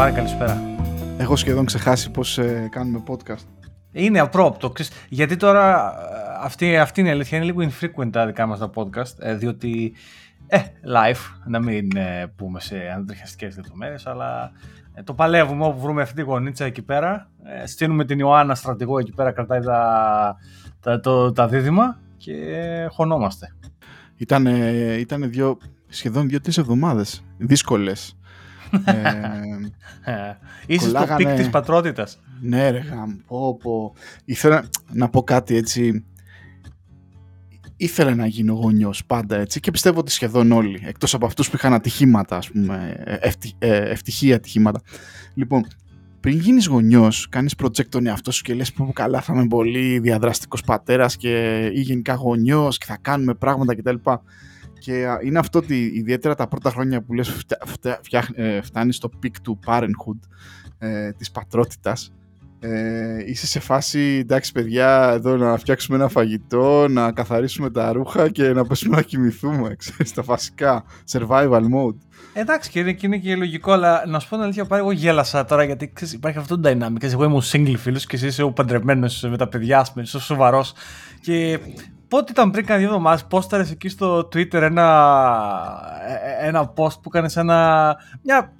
Πάρε καλησπέρα. Έχω σχεδόν ξεχάσει πώς ε, κάνουμε podcast. Είναι απρόπτο. Γιατί τώρα ε, αυτή, αυτή είναι η αλήθεια. Είναι λίγο infrequent τα δικά μας τα podcast. Ε, διότι, ε, live, να μην ε, πούμε σε αντριχιαστικές λεπτομέρειες, αλλά ε, το παλεύουμε όπου βρούμε αυτή τη γονίτσα εκεί πέρα. Ε, στείλουμε την Ιωάννα στρατηγό εκεί πέρα, κρατάει τα, τα, το, τα δίδυμα και χωνόμαστε. Ήταν, ήτανε δύο, σχεδόν δύο-τρεις εβδομάδες δύσκολες. ε, Είσαι στο peak της πατρότητας. Ναι ρε γαμ, πω, πω. Ήθελα να πω κάτι έτσι ήθελα να γίνω γονιός πάντα έτσι και πιστεύω ότι σχεδόν όλοι, εκτός από αυτούς που είχαν ατυχήματα, ας πούμε, ευτι, ε, ευτυχή ατυχήματα. Λοιπόν, πριν γίνεις γονιός, κάνεις project τον εαυτό σου και λες πω καλά θα είμαι πολύ διαδραστικός πατέρας και ή γενικά γονιός και θα κάνουμε πράγματα κτλ. Και είναι αυτό ότι ιδιαίτερα τα πρώτα χρόνια που λες ε, φτάνεις στο peak του parenthood, ε, της πατρότητας, ε, είσαι σε φάση, εντάξει παιδιά, εδώ να φτιάξουμε ένα φαγητό, να καθαρίσουμε τα ρούχα και να πέσουμε να κοιμηθούμε, ξέρεις, τα βασικά, survival mode. Εντάξει και είναι, και είναι και λογικό, αλλά να σου πω την αλήθεια, πάρει εγώ γέλασα τώρα γιατί ξέρεις, υπάρχει αυτό το dynamic. Εγώ είμαι ο single φίλος και εσύ είσαι ο παντρεμένος με τα παιδιά, είσαι σοβαρός και πότε ήταν πριν κάνα δύο εβδομάδες, πόσταρες εκεί στο Twitter ένα, ε, ε, ένα post που έκανε ένα. Μια, ήταν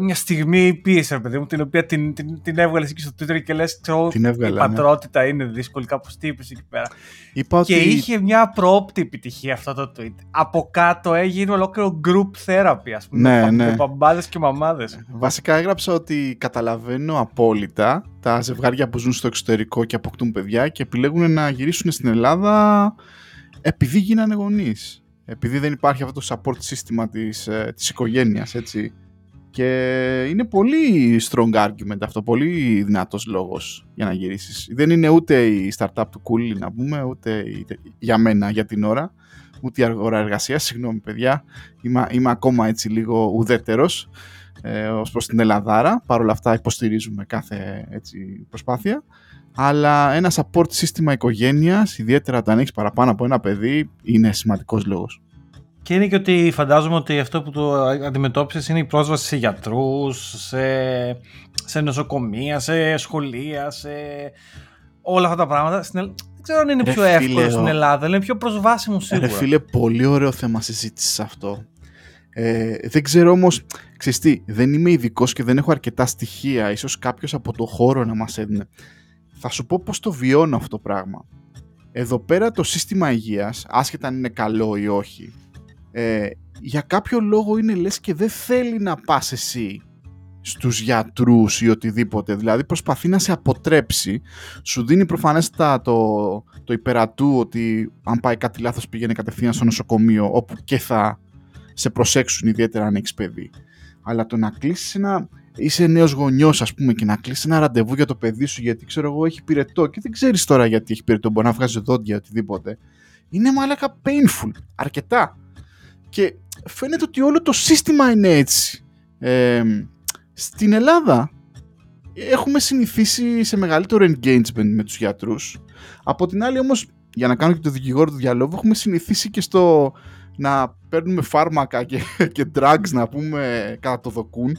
μια στιγμή πίεση, παιδί μου, την οποία την, την, την έβγαλες εκεί στο Twitter και λες: Ξέρω, η ναι. πατρότητα ναι. είναι δύσκολη, κάπως τι είπες εκεί πέρα. Είπα και είχε μια προόπτη επιτυχία αυτό το tweet. Από κάτω έγινε ολόκληρο group therapy, ας πούμε. Ναι, ναι. Παμπάδες και μαμάδες. Βασικά έγραψα ότι καταλαβαίνω απόλυτα τα ζευγάρια που ζουν στο εξωτερικό και αποκτούν παιδιά και επιλέγουν να γυρίσουν στην Ελλάδα επειδή γίνανε γονείς. Επειδή δεν υπάρχει αυτό το support σύστημα της, ε, της οικογένειας, έτσι. Και είναι πολύ strong argument αυτό, πολύ δυνατός λόγος για να γυρίσεις. Δεν είναι ούτε η startup του Cool να πούμε, ούτε για μένα για την ώρα, ούτε η αγορά εργασίας. Συγγνώμη παιδιά, είμαι, είμαι ακόμα έτσι λίγο ουδέτερος ε, ως προς την Ελλαδάρα. Παρ' όλα αυτά υποστηρίζουμε κάθε έτσι, προσπάθεια. Αλλά ένα support σύστημα οικογένειας, ιδιαίτερα όταν έχεις παραπάνω από ένα παιδί, είναι σημαντικός λόγος. Και είναι και ότι φαντάζομαι ότι αυτό που το αντιμετώπισες είναι η πρόσβαση σε γιατρούς, σε, σε νοσοκομεία, σε σχολεία, σε όλα αυτά τα πράγματα. Δεν ξέρω αν είναι πιο εύκολο στην Ελλάδα, αλλά είναι πιο προσβάσιμο σίγουρα. Ρε φίλε, πολύ ωραίο θέμα συζήτησης αυτό. Ε, δεν ξέρω όμως, ξέρεις τι, δεν είμαι ειδικός και δεν έχω αρκετά στοιχεία, ίσως κάποιος από το χώρο να μας έδινε. Θα σου πω πώς το βιώνω αυτό το πράγμα. Εδώ πέρα το σύστημα υγείας, άσχετα αν είναι καλό ή όχι, ε, για κάποιο λόγο είναι λες και δεν θέλει να πας εσύ στους γιατρούς ή οτιδήποτε. Δηλαδή προσπαθεί να σε αποτρέψει. Σου δίνει προφανέστα το, το υπερατού ότι αν πάει κάτι λάθος πήγαινε κατευθείαν στο νοσοκομείο όπου και θα σε προσέξουν ιδιαίτερα αν έχεις παιδί. Αλλά το να κλείσεις ένα. Είσαι νέος γονιός, ας πούμε, και να κλείσεις ένα ραντεβού για το παιδί σου γιατί ξέρω εγώ έχει πυρετό και δεν ξέρεις τώρα γιατί έχει πυρετό. Μπορεί να βγάζει δόντια οτιδήποτε. Είναι μαλάκα painful. Αρκετά. Και φαίνεται ότι όλο το σύστημα είναι έτσι. Ε, στην Ελλάδα έχουμε συνηθίσει σε μεγαλύτερο engagement με τους γιατρούς. Από την άλλη όμως, για να κάνω και το δικηγόρο του διαλόγου, έχουμε συνηθίσει και στο να παίρνουμε φάρμακα και, και drugs να πούμε κατά το δοκούν.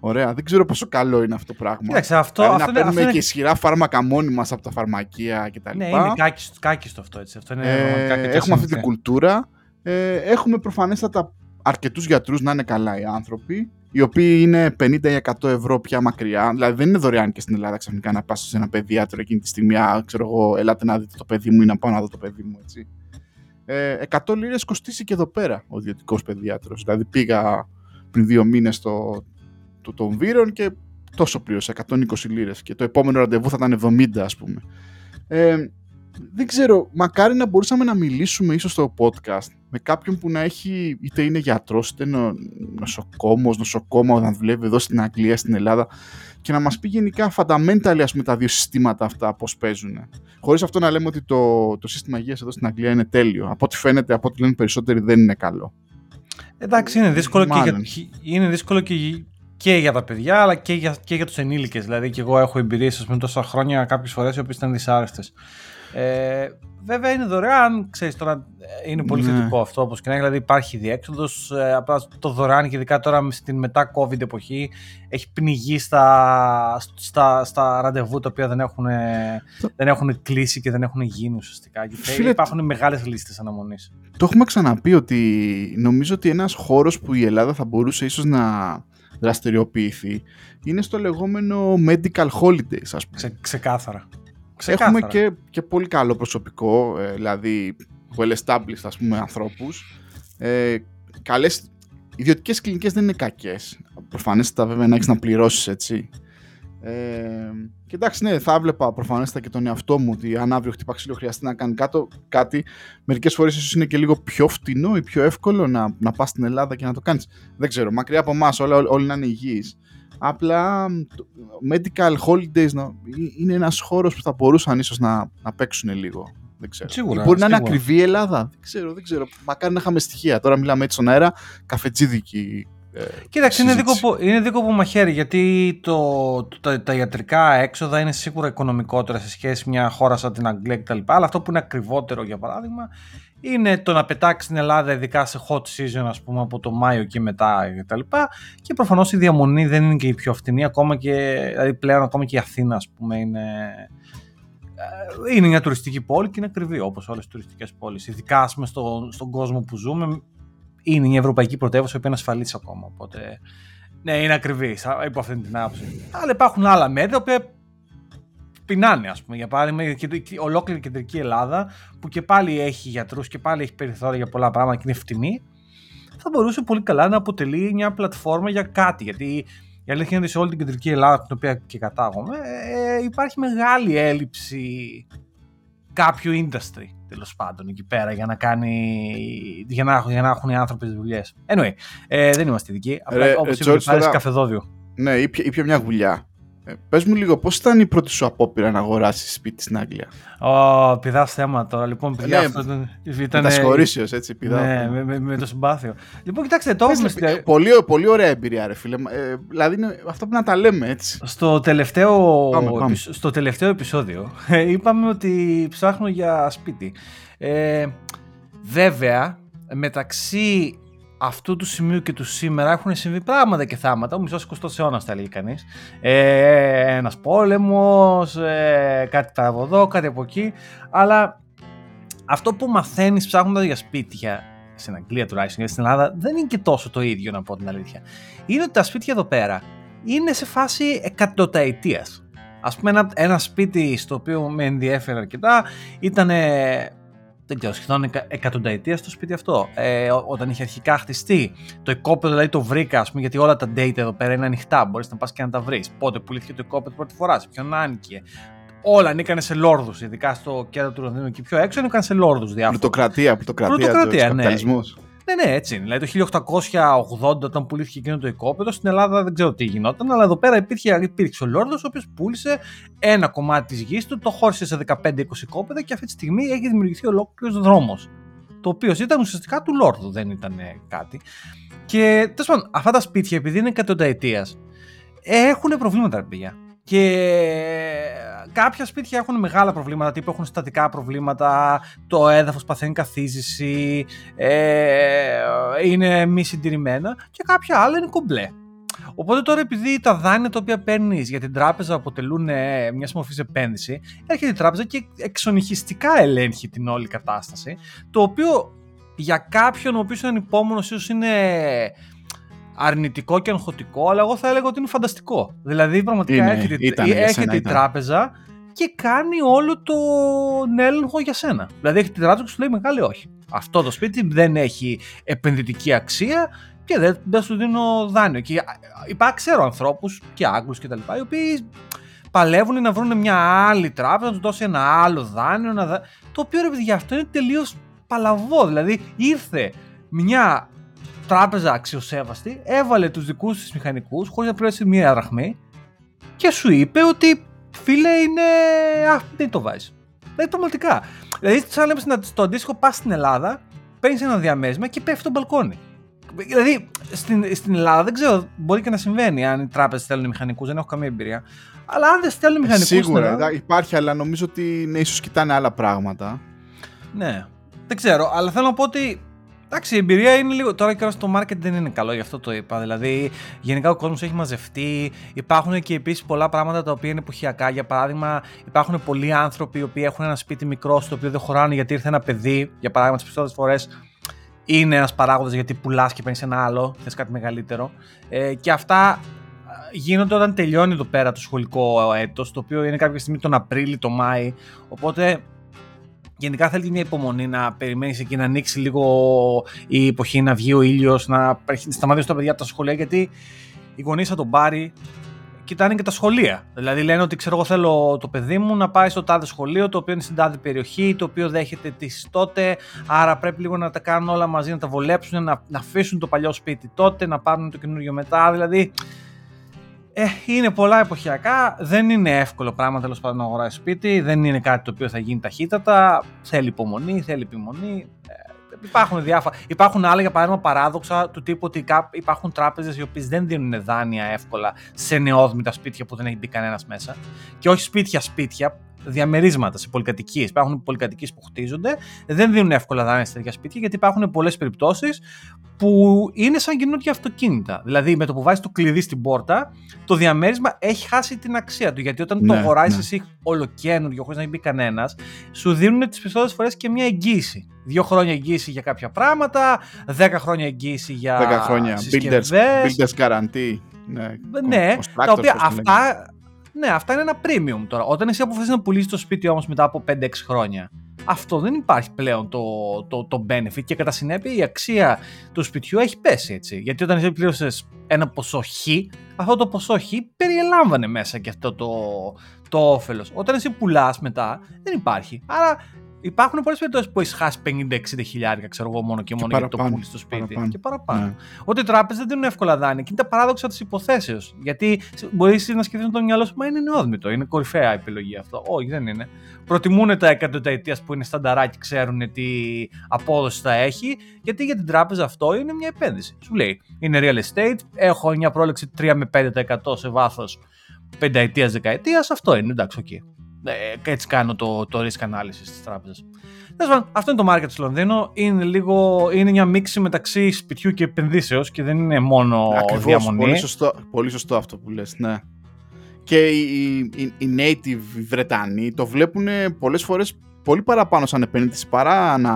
Ωραία, δεν ξέρω πόσο καλό είναι αυτό το πράγμα. Κοίταξε, αυτό, δηλαδή, αυτό να παίρνουμε είναι, και ισχυρά φάρμακα μόνοι μας από τα φαρμακεία κτλ. Ναι, είναι κάκιστο, αυτό έτσι. Αυτό είναι ε, έχουμε αυτή την κουλτούρα. Ε, έχουμε προφανέστατα αρκετούς γιατρούς να είναι καλά οι άνθρωποι, οι οποίοι είναι 50 ή 100 ευρώ πια μακριά. Δηλαδή δεν είναι δωρεάν και στην Ελλάδα ξαφνικά να πας σε ένα παιδιάτρο εκείνη τη στιγμή. Α, ξέρω εγώ, ελάτε να δείτε το παιδί μου ή να πάω να δω το παιδί μου, έτσι. Ε, 100 λίρες κοστίσει και εδώ πέρα ο ιδιωτικός παιδιάτρος. Δηλαδή πήγα πριν δύο μήνες στο το, των Βύρων και τόσο πλήρωσα, 120 λίρες. Και το επόμενο ραντεβού θα ήταν 70, ας πούμε. Ε, δεν ξέρω, μακάρι να μπορούσαμε να μιλήσουμε ίσως στο podcast με κάποιον που να έχει, είτε είναι γιατρός, είτε είναι νοσοκόμος, νοσοκόμα όταν δουλεύει εδώ στην Αγγλία, στην Ελλάδα και να μας πει γενικά fundamentally ας πούμε τα δύο συστήματα αυτά πώς παίζουν. Χωρίς αυτό να λέμε ότι το, το σύστημα υγείας εδώ στην Αγγλία είναι τέλειο. Από ό,τι φαίνεται, από ό,τι λένε περισσότεροι δεν είναι καλό. Εντάξει, είναι δύσκολο, και για, είναι δύσκολο και, και για τα παιδιά αλλά και για, και για τους ενήλικες. Δηλαδή και εγώ έχω εμπειρίες με τόσα χρόνια κάποιες φορές οι οποίες ήταν δυσάρεστες. Ε, βέβαια είναι δωρεάν, ξέρεις τώρα είναι πολύ Ναι. θετικό αυτό όπως και να έχει, δηλαδή υπάρχει διέξοδος, ε, απλά το δωρεάν και ειδικά τώρα στην μετά COVID εποχή έχει πνιγεί στα, στα, στα ραντεβού τα οποία δεν έχουν, δεν έχουν κλείσει και δεν έχουν γίνει ουσιαστικά. Και Φίλε, υπάρχουν μεγάλες λίστες αναμονής. Το έχουμε ξαναπεί ότι νομίζω ότι ένας χώρος που η Ελλάδα θα μπορούσε ίσως να δραστηριοποιηθεί είναι στο λεγόμενο medical holidays ας πούμε. Ξε, ξεκάθαρα. Έχουμε Ξεκάθαρα. και, και πολύ καλό προσωπικό, ε, δηλαδή well established ας πούμε ανθρώπους. Ε, καλές, ιδιωτικές κλινικές δεν είναι κακές. Προφανέστατα βέβαια να έχεις να πληρώσεις έτσι. Ε, και εντάξει, ναι, θα έβλεπα προφανέστατα και τον εαυτό μου ότι αν αύριο χτυπά ξύλο χρειαστεί να κάνει κάτω, κάτι, μερικές φορές ίσως είναι και λίγο πιο φτηνό ή πιο εύκολο να, να πας στην Ελλάδα και να το κάνεις. Δεν ξέρω, μακριά από εμάς όλα, όλοι να είναι υγιείς. Απλά το medical holidays να- είναι ένας χώρος που θα μπορούσαν ίσως να, να παίξουν λίγο. Δεν ξέρω. Σίγουρα, Ή μπορεί να είναι σίγουρα. ακριβή η Ελλάδα. Δεν ξέρω, δεν ξέρω. Μακάρι να είχαμε στοιχεία. Τώρα μιλάμε έτσι στον αέρα, καφετζίδικη. Ε, Κοίταξε, είναι συζήτηση. δίκοπο, είναι δίκοπο μαχαίρι γιατί το, το- τα, τα ιατρικά έξοδα είναι σίγουρα οικονομικότερα σε σχέση με μια χώρα σαν την Αγγλία κτλ. Αλλά αυτό που είναι ακριβότερο για παράδειγμα είναι το να πετάξεις στην Ελλάδα ειδικά σε hot season ας πούμε από το Μάιο και μετά κτλ. Και, και προφανώς η διαμονή δεν είναι και η πιο φθηνή ακόμα και δηλαδή πλέον ακόμα και η Αθήνα ας πούμε είναι ε, είναι μια τουριστική πόλη και είναι ακριβή όπως όλες οι τουριστικές πόλεις. Ειδικά ας πούμε, στο, στον κόσμο που ζούμε είναι η ευρωπαϊκή πρωτεύουσα που είναι ασφαλής ακόμα. Οπότε ναι, είναι ακριβή σα- υπό αυτή την άποψη. Αλλά υπάρχουν άλλα μέρη τα οποία πεινάνε, ας πούμε. Για παράδειγμα, η κεντρική- η ολόκληρη κεντρική Ελλάδα που και πάλι έχει γιατρούς και πάλι έχει περιθώρια για πολλά πράγματα και είναι φτηνή, θα μπορούσε πολύ καλά να αποτελεί μια πλατφόρμα για κάτι. Γιατί η αλήθεια είναι ότι σε όλη την κεντρική Ελλάδα, από την οποία και κατάγομαι, ε, υπάρχει μεγάλη έλλειψη κάποιου industry τέλος πάντων εκεί πέρα για να κάνει. για να, για να έχουν οι άνθρωποι τις δουλειές. Anyway, ε, δεν είμαστε ειδικοί. Απλά Ρε, όπως ε, είπες, George, πάρει τώρα- καφεδόδιο. Ναι, ήπια, ήπια μια γουλιά. Ε, πες μου λίγο, πώς ήταν η πρώτη σου απόπειρα να αγοράσεις σπίτι στην Αγγλία. Ω, πηδά θέμα τώρα. Λοιπόν, παιδιά, Ναι, αυτό ήταν. Ήταν, ήταν Μετασχωρήσεως, έτσι, πηδάω. Ναι, με, με, με το συμπάθειο. Λοιπόν, κοιτάξτε, το Πες, έχουμε ρε, στην- πολύ, πολύ ωραία εμπειρία, ρε φίλε. Ε, δηλαδή, είναι αυτό που να τα λέμε, έτσι. Στο τελευταίο, Πάμε, πάμε. επεισ- στο τελευταίο επεισόδιο είπαμε ότι ψάχνω για σπίτι. Ε, βέβαια, μεταξύ αυτού του σημείου και του σήμερα έχουν συμβεί πράγματα και θάματα. Ο μισός 20ος αιώνας θα έλεγε κανείς. Ε, ένας πόλεμος, ε, κάτι από εδώ, κάτι από εκεί. Αλλά αυτό που μαθαίνεις ψάχνοντας για σπίτια στην Αγγλία τουλάχιστον, γιατί στην Ελλάδα δεν είναι και τόσο το ίδιο να πω την αλήθεια. Είναι ότι τα σπίτια εδώ πέρα είναι σε φάση εκατοταετίας. Ας πούμε ένα, ένα σπίτι στο οποίο με ενδιέφερε αρκετά ήταν δεν ξέρω, σχεδόν εκα, εκατονταετία στο σπίτι αυτό. Ε, ό- όταν είχε αρχικά χτιστεί, το οικόπεδο δηλαδή το βρήκα, ας πούμε, γιατί όλα τα data εδώ πέρα είναι ανοιχτά. Μπορείς να πας και να τα βρεις. Πότε πουλήθηκε το οικόπεδο πρώτη φορά, σε ποιον άνοικε. Όλα ανήκανε σε λόρδους, ειδικά στο κέντρο του Λονδίνου και πιο έξω ανήκαν σε λόρδους διάφορους. Πλουτοκρατία, πλουτοκρατία, Πλουτοκρατία, George, ναι. Καπιταλισμός. Ναι, ναι, έτσι είναι. Δηλαδή το 1880 όταν πουλήθηκε εκείνο το οικόπεδο, στην Ελλάδα δεν ξέρω τι γινόταν, αλλά εδώ πέρα υπήρχε, υπήρξε ο Λόρδος, ο οποίος πούλησε ένα κομμάτι της γης του, το χώρισε σε 15-20 οικόπεδα και αυτή τη στιγμή έχει δημιουργηθεί ολόκληρος δρόμος. Το οποίο ήταν ουσιαστικά του Λόρδου, δεν ήταν ε, κάτι. Και τέλος πάντων, αυτά τα σπίτια, επειδή είναι εκατονταετίας, έχουν προβλήματα, ρε παιδιά. Και κάποια σπίτια έχουν μεγάλα προβλήματα, τύπου έχουν στατικά προβλήματα, το έδαφος παθαίνει καθίζηση, ε, είναι μη συντηρημένα και κάποια άλλα είναι κομπλέ. Οπότε τώρα επειδή τα δάνεια τα οποία παίρνεις για την τράπεζα αποτελούν ε, μια μορφής επένδυση, έρχεται η τράπεζα και εξονυχιστικά ελέγχει την όλη κατάσταση, το οποίο για κάποιον ο οποίος είναι ανυπόμονος ίσως είναι αρνητικό και αγχωτικό, αλλά εγώ θα έλεγα ότι είναι φανταστικό. Δηλαδή πραγματικά Είναι, έρχεται, ήταν για έρχεται σένα, η ήταν. τράπεζα και κάνει όλο τον έλεγχο για σένα. Δηλαδή έχει την τράπεζα και σου λέει μεγάλη όχι. Αυτό το σπίτι δεν έχει επενδυτική αξία και δεν, δεν σου δίνω δάνειο. Και υπάρχει, ξέρω ανθρώπους και Άγγλους και τα λοιπά, οι οποίοι παλεύουν να βρουν μια άλλη τράπεζα, να τους δώσει ένα άλλο δάνειο, ένα δα... το οποίο ρε παιδιά αυτό είναι τελείως παλαβό. Δηλαδή ήρθε μια τράπεζα αξιοσέβαστη, έβαλε τους δικούς της μηχανικούς χωρίς να πληρώσει μία δραχμή και σου είπε ότι φίλε είναι... Α, δεν το βάζεις. Δηλαδή πραγματικά. Δηλαδή σαν να λέμε στο αντίστοιχο πας στην Ελλάδα, παίρνεις ένα διαμέρισμα και πέφτει το μπαλκόνι. Δηλαδή στην, στην Ελλάδα δεν ξέρω, μπορεί και να συμβαίνει αν οι τράπεζες στέλνουν μηχανικούς, δεν έχω καμία εμπειρία. Αλλά αν δεν στέλνουν μηχανικούς. Σίγουρα Ελλάδα... υπάρχει, αλλά νομίζω ότι ναι, ίσως κοιτάνε άλλα πράγματα. Ναι. Δεν ξέρω, αλλά θέλω να πω ότι Εντάξει, η εμπειρία είναι λίγο. Τώρα και στο market δεν είναι καλό, γι' αυτό το είπα. Δηλαδή, γενικά ο κόσμος έχει μαζευτεί. Υπάρχουν και επίσης πολλά πράγματα τα οποία είναι εποχιακά. Για παράδειγμα, υπάρχουν πολλοί άνθρωποι οι οποίοι έχουν ένα σπίτι μικρό στο οποίο δεν χωράνε γιατί ήρθε ένα παιδί. Για παράδειγμα, τις περισσότερες φορές είναι ένας παράγοντας γιατί πουλάς και παίρνεις ένα άλλο. Θες κάτι μεγαλύτερο. Ε, και αυτά γίνονται όταν τελειώνει εδώ πέρα το σχολικό έτος, το οποίο είναι κάποια στιγμή τον Απρίλιο, τον Μάη. Οπότε γενικά θέλει μια υπομονή να περιμένεις εκεί να ανοίξει λίγο η εποχή, να βγει ο ήλιος, να σταματήσει τα παιδιά από τα σχολεία. Γιατί οι γονείς θα τον πάρει, κοιτάνε και τα σχολεία. Δηλαδή λένε ότι ξέρω εγώ θέλω το παιδί μου να πάει στο τάδε σχολείο, το οποίο είναι στην τάδε περιοχή, το οποίο δέχεται τις τότε. Άρα πρέπει λίγο να τα κάνουν όλα μαζί, να τα βολέψουν, να, να αφήσουν το παλιό σπίτι τότε, να πάρουν το καινούριο μετά. Δηλαδή ε, είναι πολλά εποχιακά. Δεν είναι εύκολο πράγμα τέλος πάντων να αγοράσει σπίτι. Δεν είναι κάτι το οποίο θα γίνει ταχύτατα. Θέλει υπομονή, θέλει επιμονή. Ε, υπάρχουν διάφορα. Υπάρχουν άλλα για παράδειγμα παράδοξα του τύπου ότι υπάρχουν τράπεζες οι οποίες δεν δίνουν δάνεια εύκολα σε νεόδμητα σπίτια που δεν έχει μπει κανένας μέσα. Και όχι σπίτια σπίτια, διαμερίσματα σε πολυκατοικίες. Υπάρχουν πολυκατοικίες που χτίζονται, δεν δίνουν εύκολα δάνεια σε τέτοια σπίτια γιατί υπάρχουν πολλές περιπτώσεις που είναι σαν καινούργια αυτοκίνητα. Δηλαδή, με το που βάζεις το κλειδί στην πόρτα, το διαμέρισμα έχει χάσει την αξία του. Γιατί όταν ναι, το αγοράζεις ναι. εσύ ολοκένουργιο, χωρίς να μπει κανένας, σου δίνουν τις περισσότερες φορές και μια εγγύηση. Δύο χρόνια εγγύηση για κάποια πράγματα, δέκα χρόνια εγγύηση για. Δέκα χρόνια. Builders, builders guarantee. Ναι, ναι τα οποία αυτά ναι, αυτά είναι ένα premium τώρα. Όταν εσύ αποφασίσει να πουλήσεις το σπίτι όμως μετά από 5-6 χρόνια, αυτό δεν υπάρχει πλέον το, το, το benefit και κατά συνέπεια η αξία του σπιτιού έχει πέσει έτσι. Γιατί όταν εσύ πλήρωσες ένα ποσό χ, αυτό το ποσό χ περιελάμβανε μέσα και αυτό το, το όφελος. Όταν εσύ πουλάς μετά, δεν υπάρχει. Άρα Υπάρχουν πολλές περιπτώσεις που έχεις χάσει 50-60 χιλιάρια, ξέρω εγώ, μόνο και, και μόνο γιατί το πουλήσει στο σπίτι. Παραπάνω. Και παραπάνω. Ναι. Ότι οι τράπεζες δεν δίνουν εύκολα δάνεια. Και είναι τα παράδοξα της υποθέσεως. Γιατί μπορείς να σκεφτείς με το μυαλό σου, μα είναι νεόδμητο. Είναι κορυφαία επιλογή αυτό. Όχι, δεν είναι. Προτιμούν τα εκατοταετία που είναι στανταράκι, ξέρουν τι απόδοση θα έχει. Γιατί για την τράπεζα αυτό είναι μια επένδυση. Σου λέει, είναι real estate, έχω μια πρόληξη 3 με 5% σε βάθος πενταετίας, δεκαετίας. Αυτό είναι εντάξει, okay. Ε, έτσι κάνω το, το risk analysis της τράπεζας. Αυτό είναι το market στο Λονδίνο. Είναι, λίγο, είναι μια μίξη μεταξύ σπιτιού και επενδύσεως και δεν είναι μόνο Ακριβώς, διαμονή. Πολύ σωστό, πολύ σωστό αυτό που λες, ναι. Και οι, οι, οι native οι Βρετανοί το βλέπουν πολλές φορές πολύ παραπάνω σαν επένδυση παρά να...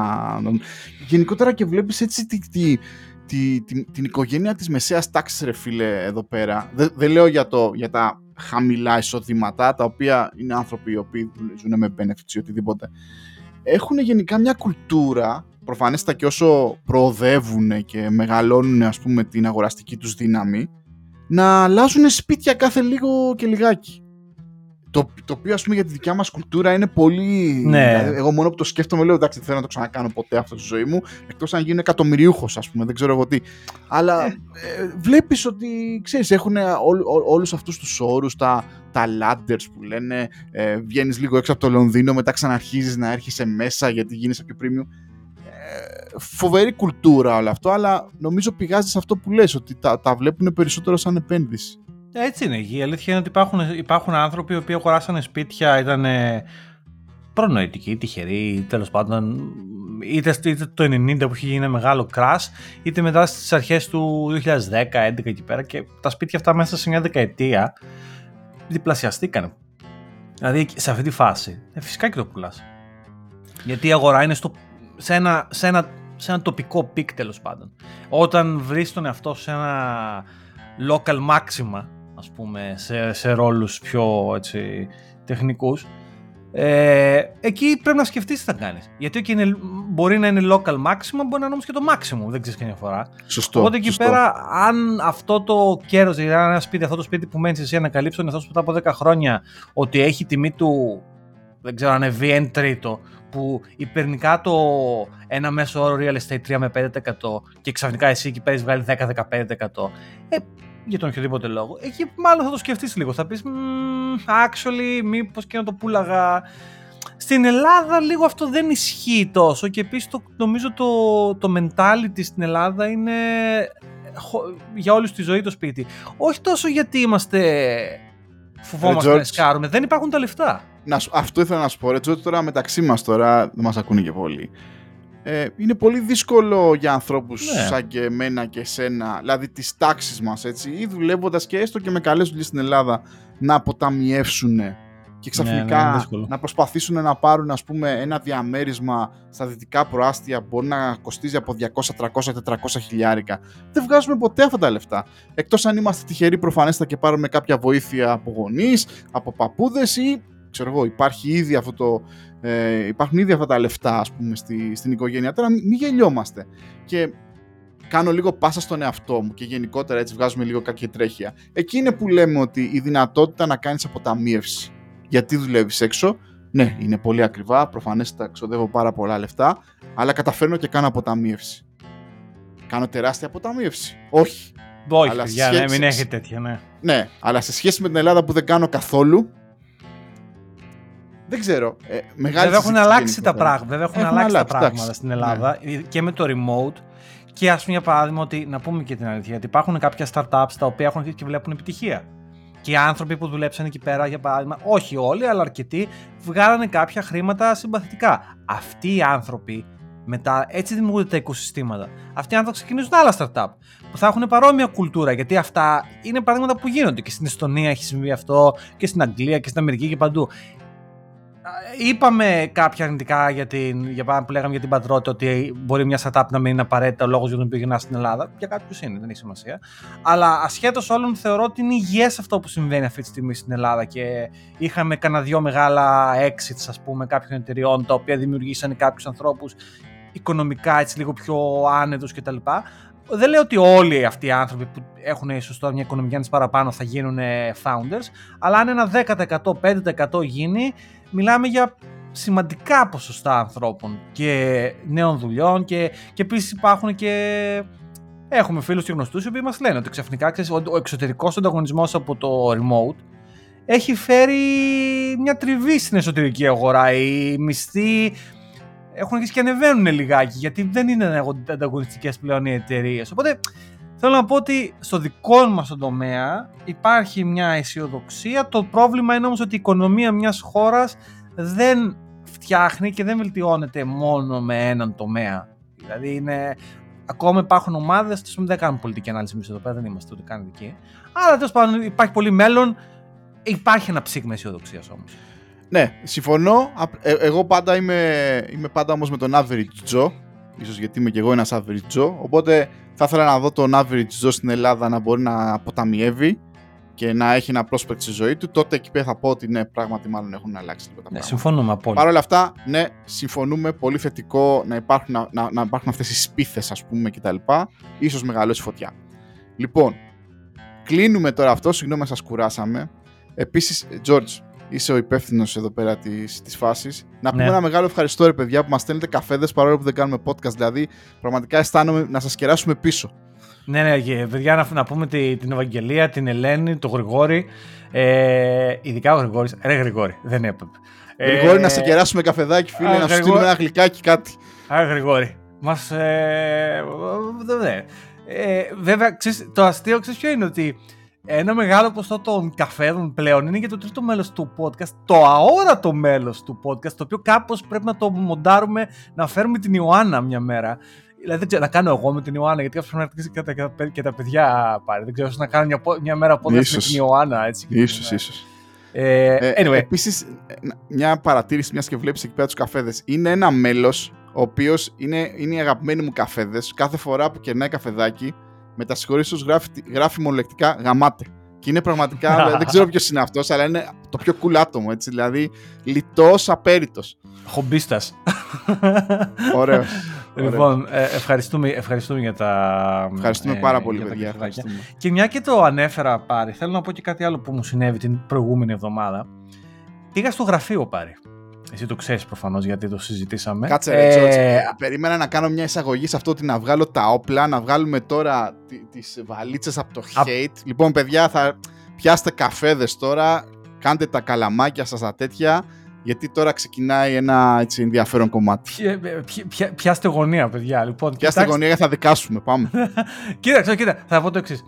Γενικότερα και βλέπεις έτσι τη, τη, τη, τη, την οικογένεια της μεσαίας τάξης ρε φίλε εδώ πέρα. Δεν, δεν λέω για, το, για τα χαμηλά εισοδήματά, τα οποία είναι άνθρωποι οι οποίοι ζουν με benefits ή οτιδήποτε, έχουν γενικά μια κουλτούρα, προφανέστα και όσο προοδεύουν και μεγαλώνουν ας πούμε την αγοραστική τους δύναμη, να αλλάζουν σπίτια κάθε λίγο και λιγάκι. Το, το οποίο, ας πούμε, για τη δικιά μας κουλτούρα είναι πολύ. Ναι. Δηλαδή, εγώ μόνο που το σκέφτομαι, λέω εντάξει, δεν θέλω να το ξανακάνω ποτέ αυτό στη ζωή μου. Εκτός αν γίνω εκατομμυριούχο, ας πούμε, δεν ξέρω εγώ τι. Αλλά ε, βλέπεις ότι ξέρεις, έχουν όλους αυτούς τους όρους, τα, τα ladders που λένε. Ε, Βγαίνεις λίγο έξω από το Λονδίνο, μετά ξαναρχίζεις να έρχεσαι μέσα γιατί γίνεσαι πιο premium. Ε, φοβερή κουλτούρα όλο αυτό, αλλά νομίζω πηγάζει σε αυτό που λες, ότι τα, τα βλέπουν περισσότερο σαν επένδυση. Έτσι είναι. Η αλήθεια είναι ότι υπάρχουν, υπάρχουν άνθρωποι οι οποίοι αγοράσανε σπίτια, ήταν προνοητικοί, τυχεροί, τέλος πάντων, είτε, είτε το 90 που είχε γίνει ένα μεγάλο crash, είτε μετά στις αρχές του 2010, 2011 εκεί πέρα και τα σπίτια αυτά μέσα σε μια δεκαετία διπλασιαστήκαν. Δηλαδή σε αυτή τη φάση, ε, φυσικά και το πουλάς. Γιατί η αγορά είναι στο, σε, ένα, σε, ένα, σε ένα τοπικό peak τέλος πάντων. Όταν βρεις τον εαυτό σε ένα local maxima, ας πούμε, σε, σε ρόλους πιο έτσι, τεχνικούς, ε, εκεί πρέπει να σκεφτείς τι θα κάνεις. Γιατί okay, είναι, μπορεί να είναι local maximum, μπορεί να είναι όμως και το maximum, δεν ξέρεις καμιά φορά. Σωστό. Οπότε εκεί σωστό. πέρα, αν αυτό το κέρδος, δηλαδή ένα σπίτι, αυτό το σπίτι που μένεις εσύ ανακαλύψεις τον εαυτό μετά από 10 χρόνια, ότι έχει τιμή του, δεν ξέρω, ανεβεί εν τρίτο, που υπερνικά το ένα μέσο όρο real estate 3 με 5% και ξαφνικά εσύ εκεί παίρνει βγάλει 10-15%. Ε, για τον οποιοδήποτε λόγο, εκεί μάλλον θα το σκεφτείς λίγο. Θα πεις, actually, μήπως και να το πούλαγα. Στην Ελλάδα λίγο αυτό δεν ισχύει τόσο και επίσης το, νομίζω το, το mentality στην Ελλάδα είναι για όλους τη ζωή το σπίτι. Όχι τόσο γιατί είμαστε φοβόμαστε να σκάρουμε, δεν υπάρχουν τα λεφτά. Να, αυτό ήθελα να σου πω, ρε τώρα μεταξύ μας τώρα, δεν μας ακούνε και πολύ. Ε, είναι πολύ δύσκολο για ανθρώπους ναι. σαν και εμένα και εσένα, δηλαδή τις τάξεις μας, έτσι, ή δουλεύοντας και έστω και με καλές δουλειές στην Ελλάδα, να αποταμιεύσουν και ξαφνικά ναι, ναι, να προσπαθήσουν να πάρουν ας πούμε, ένα διαμέρισμα στα δυτικά προάστια που μπορεί να κοστίζει από 200, 300, 400 χιλιάρικα. Δεν βγάζουμε ποτέ αυτά τα λεφτά. Εκτός αν είμαστε τυχεροί προφανέστα και πάρουμε κάποια βοήθεια από γονείς, από παππούδες ή ξέρω εγώ, υπάρχει ήδη αυτό το, ε, υπάρχουν ήδη αυτά τα λεφτά ας πούμε στη, στην οικογένεια. Τώρα μην γελιόμαστε. Και κάνω λίγο πάσα στον εαυτό μου και γενικότερα έτσι βγάζουμε λίγο κάποια τρέχεια. Εκεί είναι που λέμε ότι η δυνατότητα να κάνεις αποταμίευση γιατί δουλεύεις έξω, ναι, είναι πολύ ακριβά, προφανέστατα ξοδεύω πάρα πολλά λεφτά, αλλά καταφέρνω και κάνω αποταμίευση. Κάνω τεράστια αποταμίευση. Όχι. Όχι, αλλά για ναι, μην έχει τέτοια, ναι. Ναι, αλλά σε σχέση με την Ελλάδα που δεν κάνω καθόλου, δεν ξέρω. Ε, μεγάλη Βέβαια έχουν αλλάξει τα πράγματα. Βέβαια έχουν, έχουν αλλάξει, τα πράγματα στην Ελλάδα ναι. και με το remote. Και ας πούμε για παράδειγμα ότι να πούμε και την αλήθεια, ότι υπάρχουν κάποια startups τα οποία έχουν αρχίσει και βλέπουν επιτυχία. Και οι άνθρωποι που δουλέψαν εκεί πέρα, για παράδειγμα, όχι όλοι, αλλά αρκετοί, βγάλανε κάποια χρήματα συμπαθητικά. Αυτοί οι άνθρωποι μετά έτσι δημιουργούνται τα οικοσυστήματα. Αυτοί οι άνθρωποι ξεκινήσουν άλλα startup που θα έχουν παρόμοια κουλτούρα. Γιατί αυτά είναι παραδείγματα που γίνονται. Και στην Εστονία έχει συμβεί αυτό, και στην Αγγλία και στην Αμερική και παντού είπαμε κάποια αρνητικά για, την, για που λέγαμε για την πατρότητα ότι μπορεί μια startup να μην είναι απαραίτητα ο λόγος για τον οποίο γυρνάς στην Ελλάδα. Για κάποιους είναι, δεν έχει σημασία. Αλλά ασχέτως όλων, θεωρώ ότι είναι υγιές αυτό που συμβαίνει αυτή τη στιγμή στην Ελλάδα. Και είχαμε κανένα δυο μεγάλα exits, ας πούμε, κάποιων εταιριών τα οποία δημιουργήσαν κάποιους ανθρώπους οικονομικά έτσι λίγο πιο άνετους κτλ. Δεν λέω ότι όλοι αυτοί οι άνθρωποι που έχουν ίσω τώρα μια οικονομική άνεση παραπάνω θα γίνουν founders, αλλά αν ένα 10%, 5% γίνει, μιλάμε για σημαντικά ποσοστά ανθρώπων και νέων δουλειών και, και επίσης υπάρχουν και έχουμε φίλους και γνωστούς οι οποίοι μας λένε ότι ξαφνικά ξέρεις, ο, ο εξωτερικός ανταγωνισμός από το remote έχει φέρει μια τριβή στην εσωτερική αγορά. Οι μισθοί έχουν αρχίσει και ανεβαίνουν λιγάκι γιατί δεν είναι ανταγωνιστικές πλέον οι εταιρείες. Οπότε θέλω να πω ότι στο δικό μας τομέα υπάρχει μια αισιοδοξία. Το πρόβλημα είναι όμως ότι η οικονομία μιας χώρας δεν φτιάχνει και δεν βελτιώνεται μόνο με έναν τομέα. Δηλαδή είναι, ακόμα υπάρχουν ομάδες, δεν κάνουμε πολιτική ανάλυση εμείς εδώ πέρα, δεν είμαστε ούτε καν ειδικοί. Αλλά τέλος πάντων υπάρχει πολύ μέλλον. Υπάρχει ένα ψήγμα αισιοδοξίας όμως. Ναι, συμφωνώ. Ε, εγώ πάντα είμαι, είμαι πάντα όμως με τον average Joe. Ίσως γιατί είμαι και εγώ ένας average Joe. Οπότε θα ήθελα να δω τον average Joe στην Ελλάδα να μπορεί να αποταμιεύει και να έχει ένα prospect στη ζωή του. Τότε εκεί πέρα θα πω ότι ναι, πράγματι μάλλον έχουν αλλάξει λίγο τα ναι, Συμφωνούμε απόλυτα. Παρ' όλα αυτά, ναι, συμφωνούμε. Πολύ θετικό να υπάρχουν, να, να, να υπάρχουν αυτές οι σπίθες ας πούμε κτλ. Ίσως μεγαλώσει φωτιά. Λοιπόν, κλείνουμε τώρα αυτό. Συγγνώμη, σας κουράσαμε. Επίσης, George, είσαι ο υπεύθυνος εδώ πέρα της της φάσης. Να πούμε ναι. ένα μεγάλο ευχαριστώ, ρε παιδιά, που μας στέλνετε καφέδες παρόλο που δεν κάνουμε podcast. Δηλαδή, πραγματικά αισθάνομαι να σας κεράσουμε πίσω. Ναι, ναι, και παιδιά, να, να πούμε την Ευαγγελία, την Ελένη, τον Γρηγόρη. Ε, ειδικά ο Γρηγόρης. Ρε, Γρηγόρη, δεν έπρεπε. Γρηγόρη, ε, να σε κεράσουμε καφεδάκι, φίλε, α, να σου στείλουμε ένα γλυκάκι, κάτι. Α, Γρηγόρη. Μας. Ε, ε, βέβαια, ξέρεις, το αστείο ξέρεις ποιο είναι ότι ένα μεγάλο ποσοστό των καφέδων πλέον είναι και το τρίτο μέλος του podcast, το αόρατο μέλος του podcast, το οποίο κάπως πρέπει να το μοντάρουμε να φέρουμε την Ιωάννα μια μέρα. Δηλαδή δεν ξέρω, να κάνω εγώ με την Ιωάννα, γιατί κάποιος πρέπει να ρωτήσει και, τα, και τα παιδιά πάρει. Δεν ξέρω, να κάνω μια, μια μέρα podcast ίσως. με την Ιωάννα. Έτσι, ίσως, ίσως. Ε, ε anyway. Επίσης, μια παρατήρηση, μιας και βλέπεις εκεί πέρα τους καφέδες. Είναι ένα μέλος ο οποίος είναι, είναι οι αγαπημένοι μου καφέδες. Κάθε φορά που κερνάει καφεδάκι, με τα συγχωρήσει γράφει, γράφει μονολεκτικά γαμάτε. Και είναι πραγματικά, δεν ξέρω ποιος είναι αυτός, αλλά είναι το πιο cool άτομο, έτσι. Δηλαδή, λιτός απέριτος. Χομπίστας. Ωραίος. Λοιπόν, ε, ευχαριστούμε, ευχαριστούμε για τα. Ευχαριστούμε ε, πάρα πολύ, παιδιά. Και μια και το ανέφερα πάρει, θέλω να πω και κάτι άλλο που μου συνέβη την προηγούμενη εβδομάδα. Πήγα στο γραφείο πάρει. Εσύ το ξέρεις προφανώς γιατί το συζητήσαμε. Κάτσε, ρε, ε... Περίμενα να κάνω μια εισαγωγή σε αυτό ότι να βγάλω τα όπλα, να βγάλουμε τώρα τις βαλίτσες από το hate. Λοιπόν, παιδιά, θα πιάστε καφέδες τώρα, κάντε τα καλαμάκια σας τα τέτοια Γιατί τώρα ξεκινάει ένα έτσι, ενδιαφέρον κομμάτι. Ποια, πιάστε γωνία, παιδιά. Λοιπόν, πιάστε γωνία για θα δικάσουμε. Πάμε. κοίταξε, κοίτα, θα πω το εξής.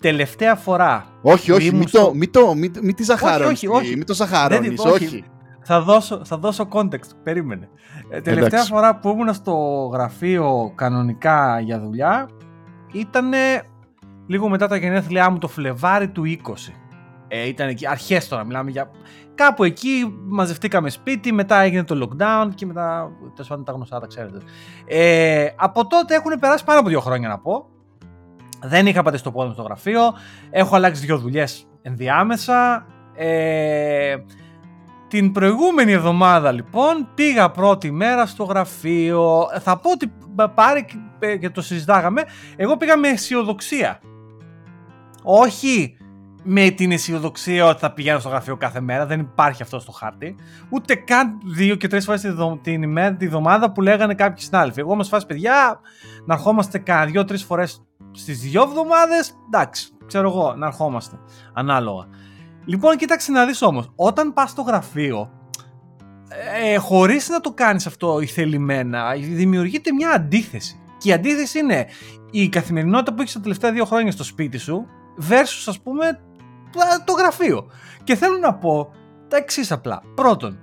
Τελευταία φορά. Όχι, όχι, μην το, μη το, μη, μη τη ζαχαρώνεις. Όχι, όχι, Μη το ζαχαρώνεις, όχι. όχι. Θα δώσω, θα δώσω context, περίμενε. Ε, τελευταία φορά που ήμουν στο γραφείο κανονικά για δουλειά ήταν λίγο μετά τα γενέθλιά μου το Φλεβάρι του 20. Ε, ήταν εκεί, αρχές τώρα, μιλάμε για... Κάπου εκεί μαζευτήκαμε σπίτι, μετά έγινε το lockdown και μετά, τέλος πάντων τα γνωστά τα ξέρετε. Ε, από τότε έχουν περάσει πάνω από δύο χρόνια να πω. Δεν είχα πατήσει το πόδι μου στο γραφείο, έχω αλλάξει δύο δουλειές ενδιάμεσα. Ε, την προηγούμενη εβδομάδα λοιπόν πήγα πρώτη μέρα στο γραφείο. Θα πω ότι πάρει και το συζητάγαμε. Εγώ πήγα με αισιοδοξία. Όχι με την αισιοδοξία ότι θα πηγαίνω στο γραφείο κάθε μέρα. Δεν υπάρχει αυτό στο χάρτη. Ούτε καν δύο και τρεις φορές την ημέρα, τη εβδομάδα που λέγανε κάποιοι συνάδελφοι. Εγώ μα φάση παιδιά να ερχόμαστε κάνα δύο-τρει φορές στις δύο εβδομάδες. Εντάξει, ξέρω εγώ, να ερχόμαστε. Ανάλογα. Λοιπόν, κοίταξε να δεις όμως, όταν πας στο γραφείο, ε, χωρίς να το κάνεις αυτό ηθελημένα, δημιουργείται μια αντίθεση. Και η αντίθεση είναι η καθημερινότητα που έχεις τα τελευταία δύο χρόνια στο σπίτι σου, versus ας πούμε το γραφείο. Και θέλω να πω τα εξής απλά. Πρώτον,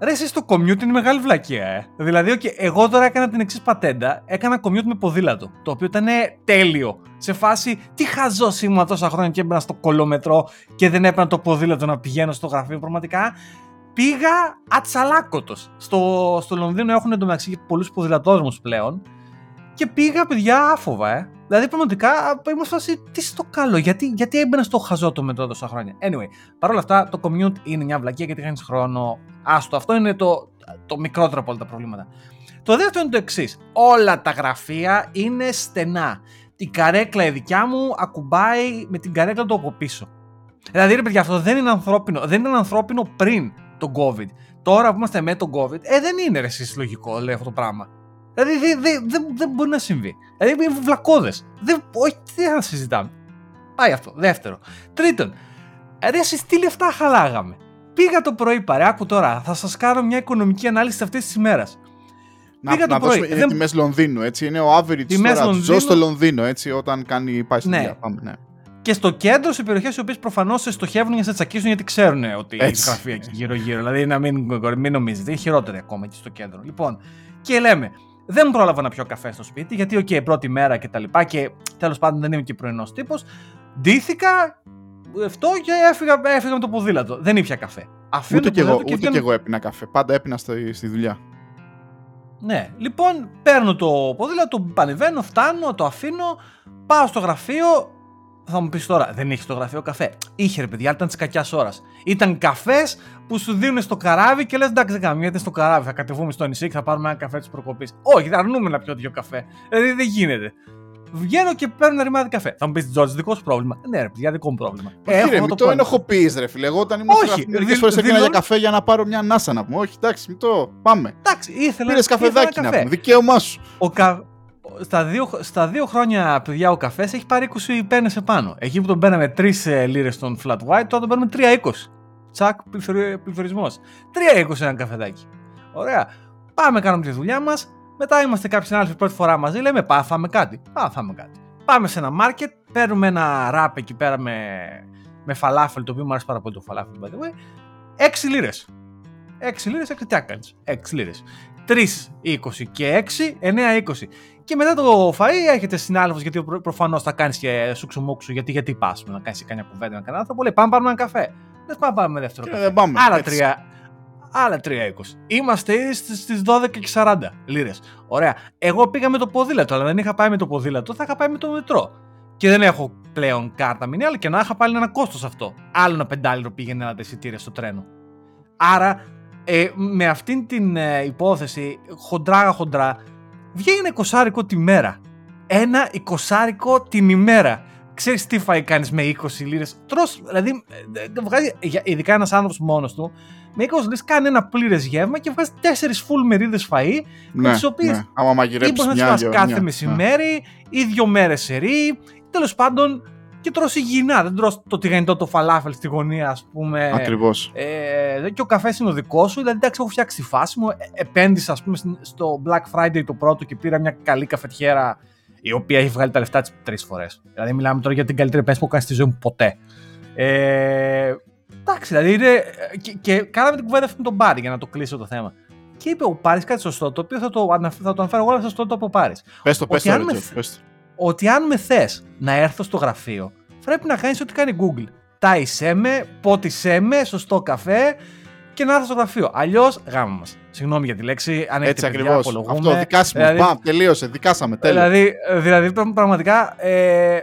Ρε, εσύ στο commute είναι μεγάλη βλακεία, ε. Δηλαδή, okay, εγώ τώρα έκανα την εξής πατέντα. Έκανα commute με ποδήλατο. Το οποίο ήταν τέλειο. Σε φάση, τι χαζό ήμουν τόσα χρόνια και έμπαινα στο κολόμετρο και δεν έπαιρνα το ποδήλατο να πηγαίνω στο γραφείο. Πραγματικά πήγα ατσαλάκωτος. Στο, στο Λονδίνο έχουν εντωμεταξύ πολλούς ποδηλατόδρομους πλέον. Και πήγα, παιδιά, άφοβα, ε. Δηλαδή, πραγματικά ήμουν σε τι στο καλό. Γιατί, γιατί έμπαινα στο χαζό το μετρό τόσα χρόνια. Anyway, παρόλα αυτά, το commute είναι μια βλακία γιατί χάνεις χρόνο. Άστο, αυτό είναι το, το μικρότερο από όλα τα προβλήματα. Το δεύτερο είναι το εξής. Όλα τα γραφεία είναι στενά. Η καρέκλα η δικιά μου ακουμπάει με την καρέκλα του από πίσω. Δηλαδή, ρε παιδιά, αυτό δεν είναι ανθρώπινο. Δεν ήταν ανθρώπινο πριν το COVID. Τώρα που είμαστε με το COVID, ε, δεν είναι ρε, εσείς λογικό, λέει αυτό το πράγμα. Δηλαδή δεν δε, δε, δε μπορεί να συμβεί. Δηλαδή είναι βλακώδες. Όχι, τι να συζητάμε. Πάει αυτό. Δεύτερο. Τρίτον, ρε, εσείς τι λεφτά χαλάγαμε. Πήγα το πρωί παρέ, άκου τώρα, θα σας κάνω μια οικονομική ανάλυση αυτής της ημέρας. Να, Πήγα να το πρωί. Είναι δεν... τιμές Λονδίνου, έτσι. Είναι ο average τιμές τώρα, Λονδίνου... ζω στο Λονδίνο, έτσι, όταν κάνει, πάει στη ναι. δουλειά. Πάμε, ναι. Και στο κέντρο, σε περιοχές οι οποίες προφανώς σε στοχεύουν για να σε τσακίσουν γιατί ξέρουν ότι έχεις γραφεία εκεί γύρω-γύρω. Δηλαδή να μην, μην νομίζετε, είναι χειρότερη ακόμα εκεί στο κέντρο. Λοιπόν, και λέμε, δεν πρόλαβα να πιω καφέ στο σπίτι, γιατί, ok, okay, πρώτη μέρα και τα λοιπά και τέλος πάντων δεν είμαι και πρωινός τύπος. Ντύθηκα αυτό και έφυγα, έφυγα με το ποδήλατο. Δεν ήπια καφέ. Αφήνω ούτε και εγώ, και ούτε και εγώ έπινα καφέ. Πάντα έπινα στη, στη δουλειά. Ναι, λοιπόν, παίρνω το ποδήλατο, πανεβαίνω, φτάνω, το αφήνω, πάω στο γραφείο, θα μου πεις τώρα, δεν έχεις στο γραφείο καφέ; Είχε ρε παιδιά, ήταν της κακιάς ώρας. Ήταν καφές που σου δίνουν στο καράβι και λες: Εντάξει, δεν κάνουμε στο καράβι. Θα κατεβούμε στο νησί και θα πάρουμε ένα καφέ της προκοπής. Όχι, θα αρνούμε να πιω δύο καφέ. Δηλαδή δεν γίνεται. Βγαίνω και παίρνω ένα ρημάδι καφέ. Θα μου πεις Τζόρτζ, δικό σου πρόβλημα. Ναι, ρε παιδιά, δικό μου πρόβλημα. Όχι, ε, ρε, το, το ενοχοποιείς, ρε φίλε. Εγώ όταν ήμουν Όχι, μερικές φορές έκανα για καφέ για να πάρω μια νάσα να πούμε. Όχι, εντάξει, μην το πάμε. Εντάξει, ήθελα. Πήρες καφεδάκι να πούμε. Δικαίωμά σου. Ο, κα στα δύο, στα δύο χρόνια παιδιά ο καφές έχει πάρει 20 πένες επάνω. Εκεί που τον παίρναμε 3 ε, λίρες στον flat white, τώρα τον παίρνουμε 3,20. Τσακ, πληθωρισμός. 3,20 ένα καφεδάκι. Ωραία. Πάμε, κάνουμε τη δουλειά μας. Μετά είμαστε κάποιοι συνάδελφοι πρώτη φορά μαζί. Λέμε, πάμε, φάμε κάτι. Πάμε, φάμε κάτι. Πάμε σε ένα market, παίρνουμε ένα ραπ εκεί πέρα με, με φαλάφελ, το οποίο μου αρέσει πάρα πολύ το φαλάφελ, by the way. 6 λίρες. 6 λίρες, 6 τι 6 λίρες. 3, 20 και 6, 9, 20. Και μετά το φαΐ έρχεται συνάδελφο γιατί προφανώς θα κάνεις και σούξου μουξου. Γιατί, γιατί πας να κάνεις κανένα κουβέντα με κανένα άνθρωπο. Λέει πάμε πάρουμε ένα καφέ. Δεν πάμε πάρουμε δεύτερο καφέ. Πάμε, άλλα, τρία, άλλα 3,20. Είμαστε στις 12 και 40 λίρες. Ωραία. Εγώ πήγα με το ποδήλατο, αλλά δεν είχα πάει με το ποδήλατο, θα είχα πάει με το μετρό. Και δεν έχω πλέον κάρτα αλλά και να είχα πάλι ένα κόστος αυτό. Άλλο ένα πεντάλιρο πήγαινε ένα εισιτήρια στο τρένο. Άρα, ε, με αυτήν την ε, υπόθεση, χοντρά χοντρά, βγαίνει ένα εικοσάρικο τη μέρα. Ένα εικοσάρικο την ημέρα. Ξέρεις τι φάει κάνεις με 20 λίρες; Τρως, δηλαδή, ε, ε, βγάζει, ειδικά ένας άνθρωπος μόνος του, με 20 λίρες κάνει ένα πλήρες γεύμα και βγάζει 4 φουλ μερίδες φαΐ, ναι, τις οποίες ναι. Άμα ή μπορείς να τις φας κάθε ναι, μεσημέρι, ναι. ή δύο μέρες σε ρί, τέλος πάντων, και τρως υγιεινά. Δεν τρως το τηγανιτό το φαλάφελ στη γωνία, ας πούμε. Ακριβώς. Ε, και ο καφές είναι ο δικός σου. Δηλαδή, εντάξει, έχω φτιάξει τη φάση μου. Ε, επένδυσα, ας πούμε, στο Black Friday το πρώτο και πήρα μια καλή καφετιέρα η οποία έχει βγάλει τα λεφτά της τρεις φορές. Δηλαδή, μιλάμε τώρα για την καλύτερη επένδυση που έχω κάνει στη ζωή μου ποτέ. Ε, εντάξει, δηλαδή είναι. Και, και κάναμε την κουβέντα αυτή με τον Πάρη για να το κλείσω το θέμα. Και είπε ο Πάρης κάτι σωστό, το οποίο θα το, θα το αναφέρω εγώ, αλλά θα το από Πάρης. Πες το, πες το, Ότι αν με θες να έρθω στο γραφείο, πρέπει να κάνεις ό,τι κάνει Google. Τάισέ με, πότισέ με, σωστό καφέ και να έρθω στο γραφείο. Αλλιώς γάμα μας. Συγγνώμη για τη λέξη. Αν Έτσι ακριβώς. Αυτό δικάσιμο. Δηλαδή, Μπαμ, τελείωσε. Δικάσαμε. Τέλειο. Δηλαδή, δηλαδή πραγματικά. Ε,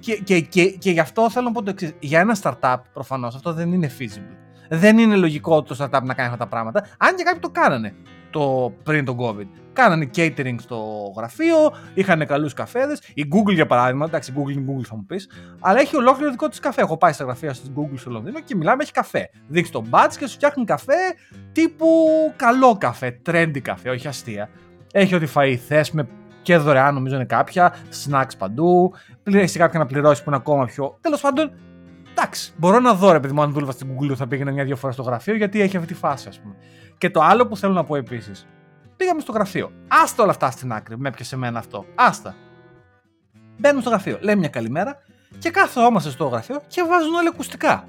και, και, και, και γι' αυτό θέλω να πω το εξής. Για ένα startup, προφανώς αυτό δεν είναι feasible. Δεν είναι λογικό το startup να κάνει αυτά τα πράγματα. Αν και κάποιοι το κάνανε το, πριν τον COVID. Κάνανε catering στο γραφείο, είχαν καλούς καφέδες. Η Google για παράδειγμα, εντάξει, Google είναι Google θα μου πεις, αλλά έχει ολόκληρο δικό της καφέ. Έχω πάει στα γραφεία τη Google στο Λονδίνο και μιλάμε, έχει καφέ. Δείξει τον badge και σου φτιάχνει καφέ τύπου καλό καφέ, trendy καφέ, όχι αστεία. Έχει ό,τι φαΐ θες με και δωρεάν νομίζω είναι κάποια, snacks παντού, έχει κάποια να πληρώσει που είναι ακόμα πιο. Τέλος πάντων, εντάξει, μπορώ να δω ρε παιδί μου αν δούλευα στην Google θα πήγαινα μια-δύο φορές στο γραφείο γιατί έχει αυτή τη φάση, ας πούμε. Και το άλλο που θέλω να πω επίσης. Πήγαμε στο γραφείο. Άστα όλα αυτά στην άκρη. Με έπιασε εμένα αυτό. Άστα. Μπαίνουμε στο γραφείο. Λέμε μια καλημέρα και κάθόμαστε στο γραφείο και βάζουν όλα ακουστικά.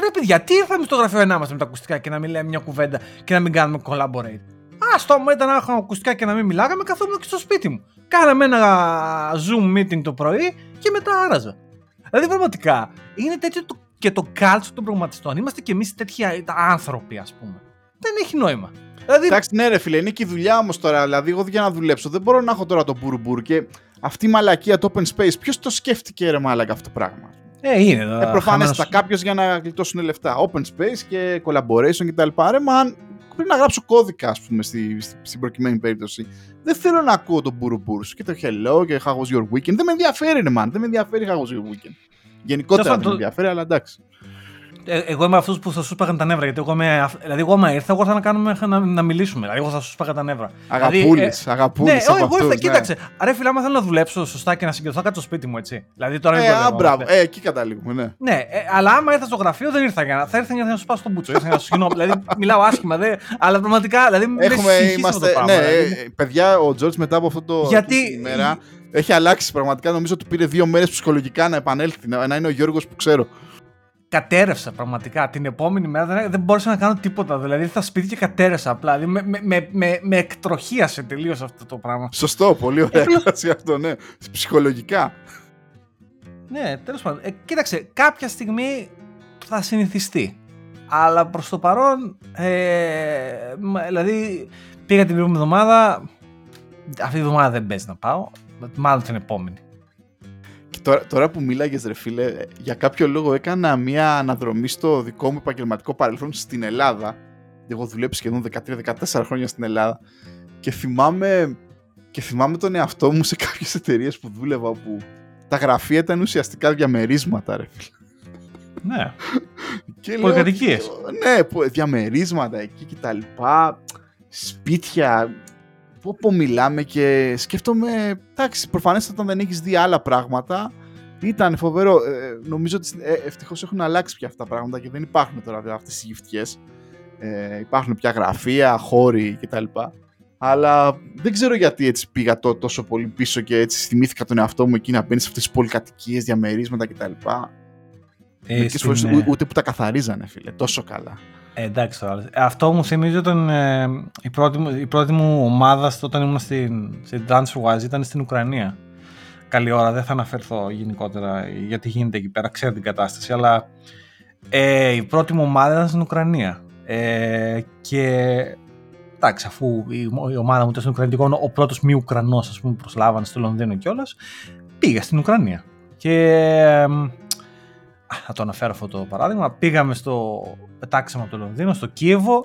Ρε παιδιά, τι ήρθαμε στο γραφείο να είμαστε με τα ακουστικά και να μην λέμε μια κουβέντα και να μην κάνουμε collaborate; Α το άμα ήταν να έχουμε ακουστικά και να μην μιλάγαμε, καθόμουν και στο σπίτι μου. Κάναμε ένα Zoom meeting το πρωί και μετά άραζα. Δηλαδή πραγματικά είναι τέτοιο το, και το culture των προγραμματιστών. Είμαστε κι εμείς τέτοιοι άνθρωποι, ας πούμε. Δεν έχει νόημα. Δηλαδή... Εντάξει, ναι, ρε φίλε, είναι και η δουλειά όμως τώρα. Δηλαδή, εγώ για να δουλέψω δεν μπορώ να έχω τώρα το μπουρμπούρ και αυτή η μαλακία το open space. Ποιος το σκέφτηκε, ρε μάλακα αυτό το πράγμα; Ε, είναι. Ε, προφανέστατα χαμένος... κάποιος για να γλιτώσουν λεφτά. Open space και collaboration κτλ. Ρε, man, πριν να γράψω κώδικα, ας πούμε, στη, στη, στην προκειμένη περίπτωση. Δεν θέλω να ακούω τον μπουρμπούρ σου και το hello και how was your weekend; Δεν με ενδιαφέρει, ρε, man. Δεν με ενδιαφέρει how was your weekend. Γενικότερα δεν με ενδιαφέρει, αλλά εντάξει. Ε, εγώ είμαι αυτού που θα σου σπάγαν τα νεύρα. Γιατί εγώ είμαι. Δηλαδή, εγώ άμα ήρθα, εγώ θα να, κάνουμε, να, να μιλήσουμε. Δηλαδή, εγώ θα σου σπάγα τα νεύρα. Αγαπούλης, δηλαδή, ε, αγαπούλης. Ναι, εγώ ήρθα, ναι. κοίταξε. Ρε φίλε, άμα θέλω να δουλέψω σωστά και να συγκεντρωθώ κάτω στο σπίτι μου, έτσι. Δηλαδή, τώρα ε, α, μπράβο, ε, εκεί καταλήγουμε, ναι. Ναι, ε, αλλά άμα ήρθα στο γραφείο δεν ήρθα για να. Θα ήρθα για να σου σπάσω τον μπούτσο. Ήρθα για να σου συγγνώμη. δηλαδή, μιλάω άσχημα, δε, αλλά πραγματικά. Δηλαδή, Έχουμε, είμαστε. Το πράγμα, ναι, δηλαδή. παιδιά, ο Τζορτ μετά από αυτό το. Γιατί. Έχει αλλάξει πραγματικά. Νομίζω ότι πήρε δύο μέρες ψυχολογικά να επανέλθει. Να είναι ο Γιώργος που ξέρω κατέρευσα πραγματικά. Την επόμενη μέρα δεν, δεν μπορούσα να κάνω τίποτα. Δηλαδή ήρθα σπίτι και κατέρευσα απλά. Δηλαδή, με, με, με, με εκτροχίασε τελείως αυτό το πράγμα. Σωστό, πολύ ωραία έκφραση αυτό, ναι. Ψυχολογικά. Ναι, τέλος πάντων. Ε, κοίταξε, κάποια στιγμή θα συνηθιστεί. Αλλά προς το παρόν, ε, δηλαδή πήγα την προηγούμενη εβδομάδα. Αυτή τη εβδομάδα δεν παίζει να πάω. Μάλλον την επόμενη. Τώρα, τώρα που μίλαγες ρε φίλε, για κάποιο λόγο έκανα μια αναδρομή στο δικό μου επαγγελματικό παρελθόν στην Ελλάδα. Εγώ δουλέψει σχεδόν 13-14 χρόνια στην Ελλάδα και θυμάμαι, και θυμάμαι τον εαυτό μου σε κάποιες εταιρείες που δούλευα που τα γραφεία ήταν ουσιαστικά διαμερίσματα ρε φίλε. Ναι. και Πολυκατοικίες. Ναι, διαμερίσματα εκεί και τα λοιπά. Σπίτια, πω μιλάμε και σκέφτομαι, εντάξει, προφανέστατα δεν έχεις δει άλλα πράγματα, ήταν φοβερό. Ε, νομίζω ότι ε, ευτυχώς έχουν αλλάξει πια αυτά τα πράγματα και δεν υπάρχουν τώρα αυτές οι γυφτιές. Ε, υπάρχουν πια γραφεία, χώροι κτλ. Αλλά δεν ξέρω γιατί έτσι πήγα το, τόσο πολύ πίσω και έτσι θυμήθηκα τον εαυτό μου εκεί να μπαίνεις σε αυτές τις πολυκατοικίες, διαμερίσματα κτλ. Ε, φορές, ούτε που τα καθαρίζανε, φίλε. Τόσο καλά. Ε, εντάξει τώρα. Αυτό μου θυμίζει όταν ε, η, πρώτη, η πρώτη μου ομάδα όταν ήμουν στην, στην TransferWise ήταν στην Ουκρανία. Καλή ώρα, δεν θα αναφερθώ γενικότερα γιατί γίνεται εκεί πέρα, ξέρω την κατάσταση, αλλά ε, η πρώτη μου ομάδα ήταν στην Ουκρανία. Ε, και εντάξει, αφού η, η ομάδα μου ήταν στην Ουκρανία, ο πρώτος μη Ουκρανός, ας πούμε, προσλάβανε στο Λονδίνο κιόλας, πήγα στην Ουκρανία. Και θα το αναφέρω αυτό το παράδειγμα. Πήγαμε στο. Πετάξαμε από το Λονδίνο, στο Κίεβο.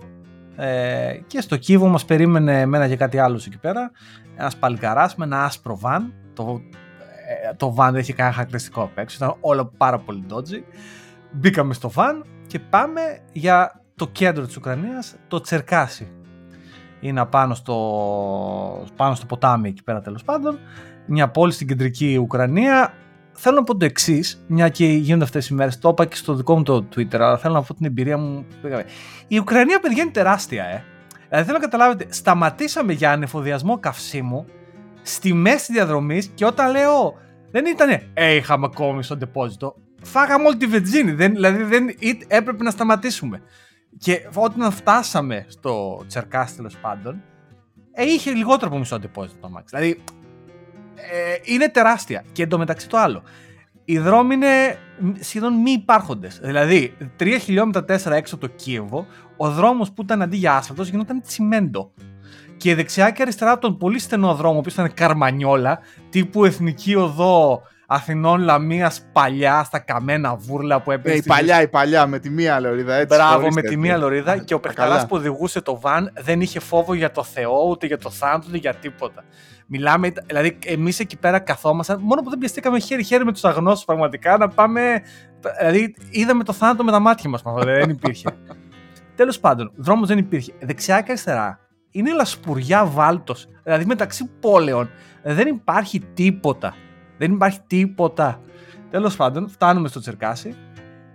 Ε, και στο Κίεβο μας περίμενε εμένα και κάτι άλλο εκεί πέρα. Ένας παλικαρά με ένα άσπρο βαν. Το, ε, το βαν δεν είχε κανένα χαρακτηριστικό απ' έξω. Ήταν όλο πάρα πολύ dodgy. Μπήκαμε στο βαν και πάμε για το κέντρο της Ουκρανίας, το Τσερκάσι. Είναι πάνω στο, πάνω στο ποτάμι εκεί πέρα τέλος πάντων. Μια πόλη στην κεντρική Ουκρανία θέλω να πω το εξής, μια και γίνονται αυτές οι μέρες. Το είπα και στο δικό μου το Twitter, αλλά θέλω να πω την εμπειρία μου. Η Ουκρανία, παιδιά, είναι τεράστια, ε. Δηλαδή θέλω να καταλάβετε, σταματήσαμε για ανεφοδιασμό καυσίμου στη μέση διαδρομής και όταν λέω. Δεν ήταν, ε, είχαμε ακόμη στο ντεπόζιτο. Φάγαμε όλη τη βενζίνη. Δεν, δηλαδή δεν, έπρεπε να σταματήσουμε. Και όταν φτάσαμε στο Τσερκάσι τέλος πάντων, ε, είχε λιγότερο από μισό ντεπόζιτο το αμάξι. Δηλαδή ε, είναι τεράστια. Και εντωμεταξύ το άλλο. Οι δρόμοι είναι σχεδόν μη υπάρχοντες. Δηλαδή, 3 χιλιόμετρα 4 έξω από το Κίεβο, ο δρόμος που ήταν αντί για άσφαλτος γινόταν τσιμέντο. Και δεξιά και αριστερά από τον πολύ στενό δρόμο, που ήταν καρμανιόλα, τύπου εθνική οδό Αθηνών Λαμίας παλιά στα καμένα βούρλα που έπαιζε. Ε, η παλιά, η παλιά, με τη μία λωρίδα. Έτσι, Μπράβο, με τη μία λωρίδα. και ο παιχταρά που οδηγούσε το βαν δεν είχε φόβο για το Θεό, ούτε για το θάνατο, ούτε για τίποτα. Μιλάμε, δηλαδή, εμείς εκεί πέρα καθόμασταν, μόνο που δεν πιαστήκαμε χέρι-χέρι με τους αγνώστου πραγματικά να πάμε. Δηλαδή, είδαμε το θάνατο με τα μάτια μας. Δηλαδή, δεν υπήρχε. Τέλος πάντων, δρόμος δεν υπήρχε. Δεξιά και αριστερά είναι λασπουριά βάλτος. Δηλαδή, μεταξύ πόλεων δεν υπάρχει τίποτα. Δεν υπάρχει τίποτα. Τέλος πάντων, φτάνουμε στο Τσερκάσι,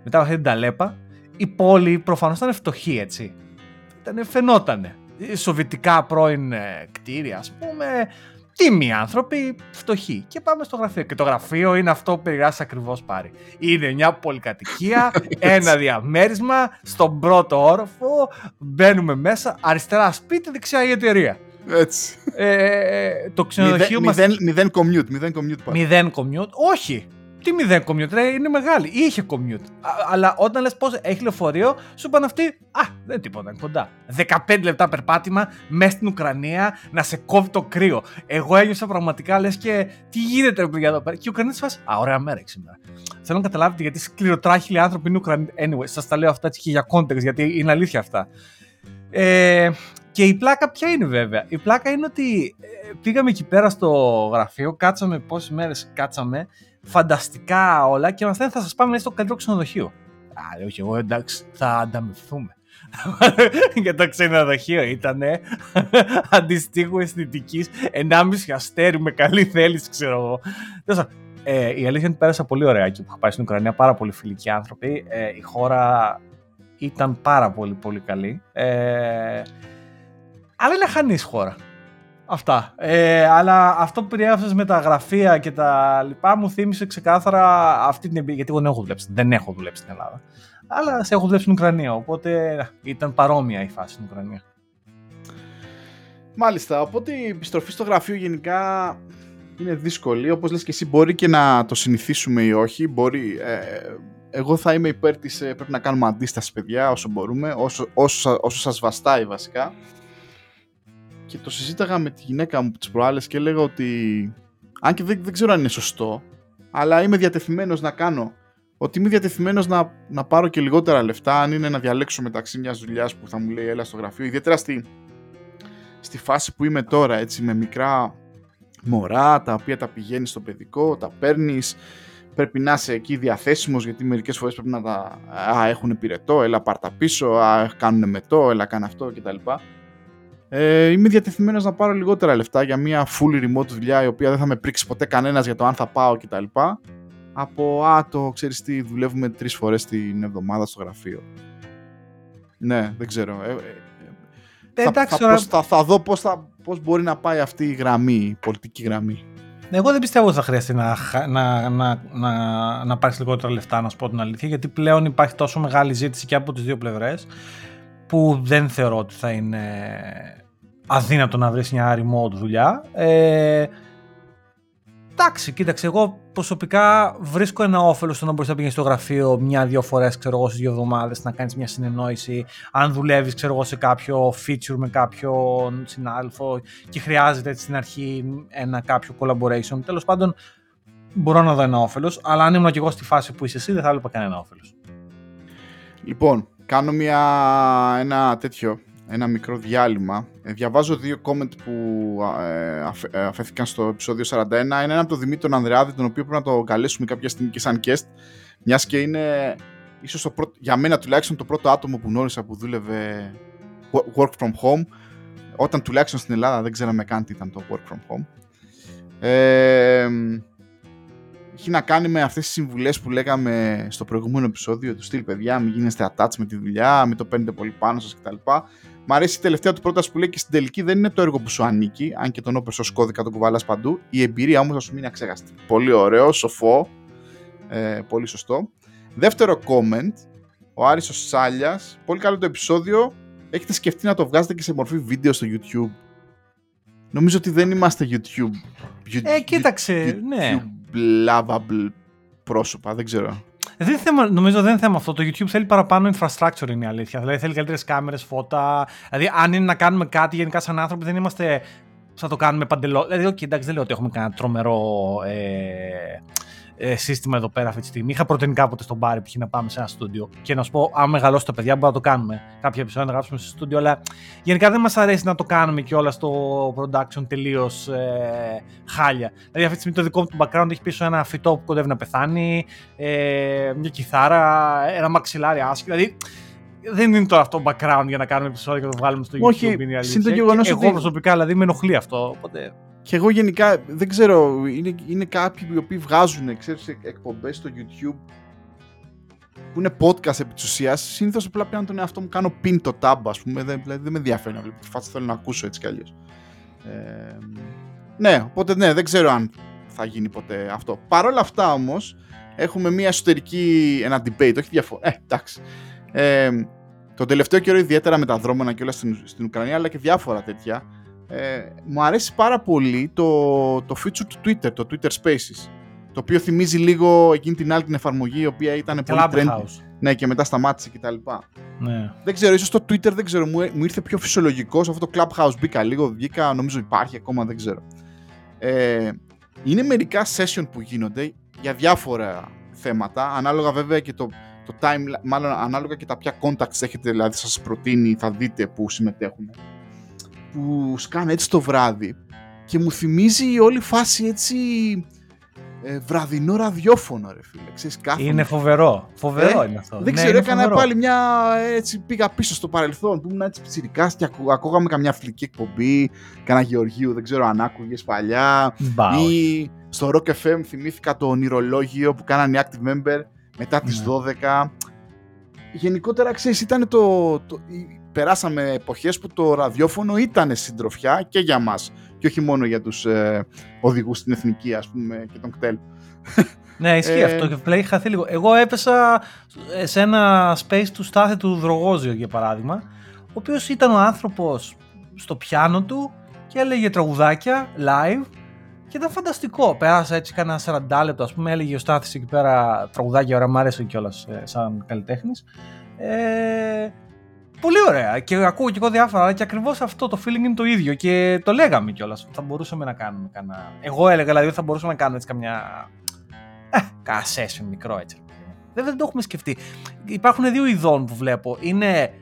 μετά από αυτή την ταλέπα. Η πόλη προφανώς ήταν φτωχή, έτσι. Ήταν, φαινότανε. Σοβιτικά πρώην ε, κτίρια, ας πούμε, τίμοι άνθρωποι, φτωχοί. Και πάμε στο γραφείο. Και το γραφείο είναι αυτό που περιγράφει ακριβώς πάρει. Είναι μια πολυκατοικία, ένα διαμέρισμα, στον πρώτο όροφο, μπαίνουμε μέσα, αριστερά σπίτι, δεξιά η εταιρεία. Έτσι. Ε, το ξενοδοχείο μα. Μηδέν commute. Μηδέν commute. Μηδέν commute. Όχι. Τι μηδέν commute, ρε, είναι μεγάλη. Είχε commute. αλλά όταν λες πώς έχει λεωφορείο, σου είπαν αυτοί, Α, δεν είναι τίποτα, είναι κοντά. 15 λεπτά περπάτημα μέσα στην Ουκρανία να σε κόβει το κρύο. Εγώ ένιωσα πραγματικά λες και τι γίνεται, ρε παιδιά εδώ πέρα; Και οι Ουκρανοί φάση, Α, ωραία μέρα σήμερα. Θέλω να καταλάβετε γιατί σκληροτράχυλοι άνθρωποι είναι Ουκρανοί. Anyway, σας τα λέω αυτά έτσι και για context, γιατί είναι αλήθεια αυτά. Ε, και η πλάκα ποια είναι βέβαια. Η πλάκα είναι ότι ε, πήγαμε εκεί πέρα στο γραφείο, κάτσαμε πόσες μέρες κάτσαμε, φανταστικά όλα και μας λένε θα σας πάμε στο καλύτερο ξενοδοχείο. Α, όχι, εγώ εντάξει, θα ανταμυφθούμε. για το ξενοδοχείο ήταν αντιστοίχου αισθητικής 1,5 αστέρι με καλή θέληση, ξέρω εγώ. Ε, η αλήθεια είναι ότι πέρασα πολύ ωραία και που είχα πάει στην Ουκρανία, πάρα πολύ φιλικοί άνθρωποι. Ε, η χώρα ήταν πάρα πολύ πολύ καλή. Ε, αλλά είναι χανής χώρα. Αυτά. Ε, αλλά αυτό που περιέγραψες με τα γραφεία και τα λοιπά μου θύμισε ξεκάθαρα αυτή την εμπειρία. Γιατί εγώ δεν έχω δουλέψει. Δεν έχω δουλέψει στην Ελλάδα. Αλλά σε έχω δουλέψει στην Ουκρανία. Οπότε ήταν παρόμοια η φάση στην Ουκρανία. Μάλιστα. Οπότε η επιστροφή στο γραφείο γενικά είναι δύσκολη. Όπως λες και εσύ, μπορεί και να το συνηθίσουμε ή όχι. Μπορεί, ε, εγώ θα είμαι υπέρ της. Ε, πρέπει να κάνουμε αντίσταση, παιδιά, όσο μπορούμε, όσο, όσο, όσο σας βαστάει βασικά και το συζήταγα με τη γυναίκα μου τις προάλλες και έλεγα ότι αν και δεν, δεν ξέρω αν είναι σωστό αλλά είμαι διατεθειμένος να κάνω ότι είμαι διατεθειμένος να, να πάρω και λιγότερα λεφτά αν είναι να διαλέξω μεταξύ μιας δουλειάς που θα μου λέει έλα στο γραφείο ιδιαίτερα στη, στη φάση που είμαι τώρα έτσι με μικρά μωρά τα οποία τα πηγαίνεις στο παιδικό, τα παίρνεις. Πρέπει να είσαι εκεί διαθέσιμος γιατί μερικές φορές πρέπει να τα α, έχουν πυρετό, έλα πάρ τα πίσω, α, κάνουν μετό, έλα κάνε αυτό κτλ. Ε, είμαι διατεθειμένος να πάρω λιγότερα λεφτά για μια full remote δουλειά η οποία δεν θα με πρίξει ποτέ κανένας για το αν θα πάω κτλ. Από α, το ξέρεις τι, δουλεύουμε τρεις φορές την εβδομάδα στο γραφείο. Ναι, δεν ξέρω. Ε, ε, θα, θα, θα, θα, δω πώς, θα, πώς μπορεί να πάει αυτή η γραμμή, η πολιτική γραμμή. Εγώ δεν πιστεύω ότι θα χρειαστεί να, να, να, να, να πάρεις λιγότερα λεφτά, να σου πω την αλήθεια, γιατί πλέον υπάρχει τόσο μεγάλη ζήτηση και από τις δύο πλευρές που δεν θεωρώ ότι θα είναι αδύνατο να βρεις μια remote δουλειά. Ε, εντάξει, κοίταξε, εγώ προσωπικά βρίσκω ένα όφελος στο να μπορείς να πηγαίνεις στο γραφείο μια-δύο φορές, ξέρω εγώ, στις δύο εβδομάδες να κάνεις μια συνεννόηση. Αν δουλεύεις, ξέρω εγώ, σε κάποιο feature με κάποιον συνάδελφο και χρειάζεται έτσι στην αρχή ένα κάποιο collaboration. Τέλος πάντων, μπορώ να δω ένα όφελος, αλλά αν ήμουν και εγώ στη φάση που είσαι εσύ, δεν θα έβλεπα κανένα όφελος. Λοιπόν, κάνω μια, ένα τέτοιο, ένα μικρό διάλειμμα. Ε, διαβάζω δύο comment που ε, ε, αφέθηκαν στο επεισόδιο 41. Είναι ένα από τον Δημήτρη τον Ανδρεάδη, τον οποίο πρέπει να το καλέσουμε κάποια στιγμή και σαν guest, μιας και είναι ίσως το πρώτο, για μένα τουλάχιστον το πρώτο άτομο που γνώρισα που δούλευε work from home, όταν τουλάχιστον στην Ελλάδα δεν ξέραμε καν τι ήταν το work from home. Ε, έχει να κάνει με αυτές τις συμβουλές που λέγαμε στο προηγούμενο επεισόδιο του στυλ παιδιά, μην γίνεστε attach με τη δουλειά, μην το παίρνετε πολύ πάνω σας κτλ. Μ' αρέσει η τελευταία του πρόταση που λέει και στην τελική δεν είναι το έργο που σου ανήκει, αν και τον open source κώδικα τον κουβάλας παντού, η εμπειρία όμως θα σου μείνει αξέχαστη. Πολύ ωραίο, σοφό, ε, πολύ σωστό. Δεύτερο comment, ο Άρης ο Σάλιας, πολύ καλό το επεισόδιο, έχετε σκεφτεί να το βγάζετε και σε μορφή βίντεο στο YouTube; Νομίζω ότι δεν είμαστε YouTube. Ε, κοίταξε, ναι. Lovable πρόσωπα, δεν ξέρω. Δεν θέμα, νομίζω δεν είναι θέμα αυτό. Το YouTube θέλει παραπάνω infrastructure είναι η αλήθεια. Δηλαδή θέλει καλύτερες κάμερες, φώτα. Δηλαδή, αν είναι να κάνουμε κάτι γενικά σαν άνθρωποι, δεν είμαστε. Θα το κάνουμε παντελώ. Δηλαδή, okay, εντάξει, δεν λέω ότι έχουμε κανένα τρομερό ε, ε, σύστημα εδώ πέρα αυτή τη στιγμή. Είχα προτείνει κάποτε στον Μπάρι που να πάμε σε ένα στούντιο και να σου πω, αν μεγαλώσει το παιδιά, μπορούμε να το κάνουμε. Κάποια επεισόδια να γράψουμε στο στούντιο, αλλά γενικά δεν μας αρέσει να το κάνουμε και όλα στο production τελείως ε, χάλια. Δηλαδή, αυτή τη στιγμή το δικό μου του background έχει πίσω ένα φυτό που κοντεύει να πεθάνει, ε, μια κιθάρα, ένα μαξιλάρι άσχημα. Δηλαδή, δεν είναι το αυτό background για να κάνουμε επεισόδια και να το βγάλουμε στο YouTube. Όχι, Εγώ προσωπικά δηλαδή με ενοχλεί αυτό. Οπότε και εγώ γενικά δεν ξέρω, είναι, είναι κάποιοι οι οποίοι βγάζουν ξέρεις, εκπομπές στο YouTube που είναι podcast επί της ουσίας, συνήθως απλά πιάνω τον εαυτό μου, κάνω pin το tab ας πούμε, δεν, δηλαδή δεν με ενδιαφέρει να βλέπω τη φάση, θέλω να ακούσω έτσι κι αλλιώς. Ε, ναι, οπότε ναι, δεν ξέρω αν θα γίνει ποτέ αυτό. Παρ' όλα αυτά όμως, έχουμε μια εσωτερική, ένα debate, όχι διαφορά, ε, εντάξει. Ε, τον τελευταίο καιρό ιδιαίτερα με τα δρόμενα και όλα στην, στην Ουκρανία, αλλά και διάφορα τέτοια, ε, μου αρέσει πάρα πολύ το, το feature του Twitter, το Twitter Spaces. Το οποίο θυμίζει λίγο εκείνη την άλλη την εφαρμογή η οποία ήταν πολύ trendy. Ναι, και μετά σταμάτησε κτλ. Ναι. Δεν ξέρω, ίσως το Twitter δεν ξέρω, μου, μου ήρθε πιο φυσιολογικό. Σε αυτό το Clubhouse μπήκα λίγο, βγήκα, νομίζω υπάρχει ακόμα, δεν ξέρω. Ε, είναι μερικά session που γίνονται για διάφορα θέματα, ανάλογα βέβαια και το, το time, μάλλον ανάλογα και τα ποια contacts έχετε, δηλαδή σας προτείνει, θα δείτε που συμμετέχουν που σκάνε έτσι το βράδυ και μου θυμίζει η όλη φάση έτσι ε, βραδινό ραδιόφωνο ρε φίλε. Ξέρεις, Είναι φοβερό. Φοβερό ε, είναι αυτό. Δεν ναι, ξέρω, έκανα φοβερό. πάλι μια έτσι πήγα πίσω στο παρελθόν που ήμουν έτσι ψηρικάς και ακού, ακούγαμε καμιά φιλική εκπομπή, κανένα Γεωργίου, δεν ξέρω αν άκουγες παλιά Μπα, ή στο Rock FM θυμήθηκα το ονειρολόγιο που κάνανε οι Active Member μετά τις 12. Ναι. Γενικότερα ξέρεις ήταν το, το, περάσαμε εποχές που το ραδιόφωνο ήταν συντροφιά και για μας και όχι μόνο για τους ε, οδηγούς στην εθνική ας πούμε και τον κτέλ. Ναι, ισχύει ε, αυτό και πλέον χαθεί λίγο. Εγώ έπεσα σε ένα space του Στάθη του Δρογόζιο για παράδειγμα, ο οποίος ήταν ο άνθρωπος στο πιάνο του και έλεγε τραγουδάκια live και ήταν φανταστικό. Πέρασα έτσι κάνα 40 λεπτό, ας πούμε, έλεγε ο Στάθης εκεί πέρα τραγουδάκια, ωραία, μου άρεσε κιόλας ε, σαν καλλιτέχνης. Ε, Πολύ ωραία. Και ακούω και εγώ διάφορα, αλλά και ακριβώς αυτό το feeling είναι το ίδιο. Και το λέγαμε κιόλας. Θα μπορούσαμε να κάνουμε κανένα. Εγώ έλεγα δηλαδή ότι θα μπορούσαμε να κάνουμε έτσι καμιά. Ε, κάνα session μικρό έτσι. Δεν, δεν το έχουμε σκεφτεί. Υπάρχουν δύο ειδών που βλέπω. Είναι.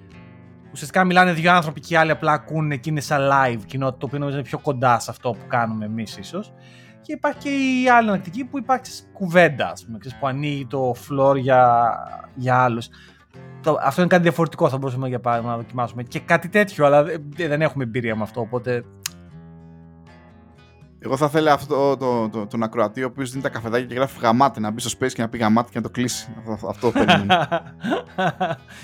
Ουσιαστικά μιλάνε δύο άνθρωποι και οι άλλοι απλά ακούνε και είναι σαν live κοινότητα, το οποίο νομίζω είναι πιο κοντά σε αυτό που κάνουμε εμείς ίσως. Και υπάρχει και η άλλη ανακτική που υπάρχει κουβέντα, ας πούμε, που ανοίγει το floor για, για άλλους αυτό είναι κάτι διαφορετικό, θα μπορούσαμε για παράδειγμα να δοκιμάσουμε. Και κάτι τέτοιο, αλλά δεν έχουμε εμπειρία με αυτό, οπότε. Εγώ θα ήθελα αυτό το, το, τον ακροατή, ο οποίος δίνει τα καφεδάκια και γράφει γαμάτε, να μπει στο space και να πει γαμάτε και να το κλείσει. Αυτό, αυτό περιμένω.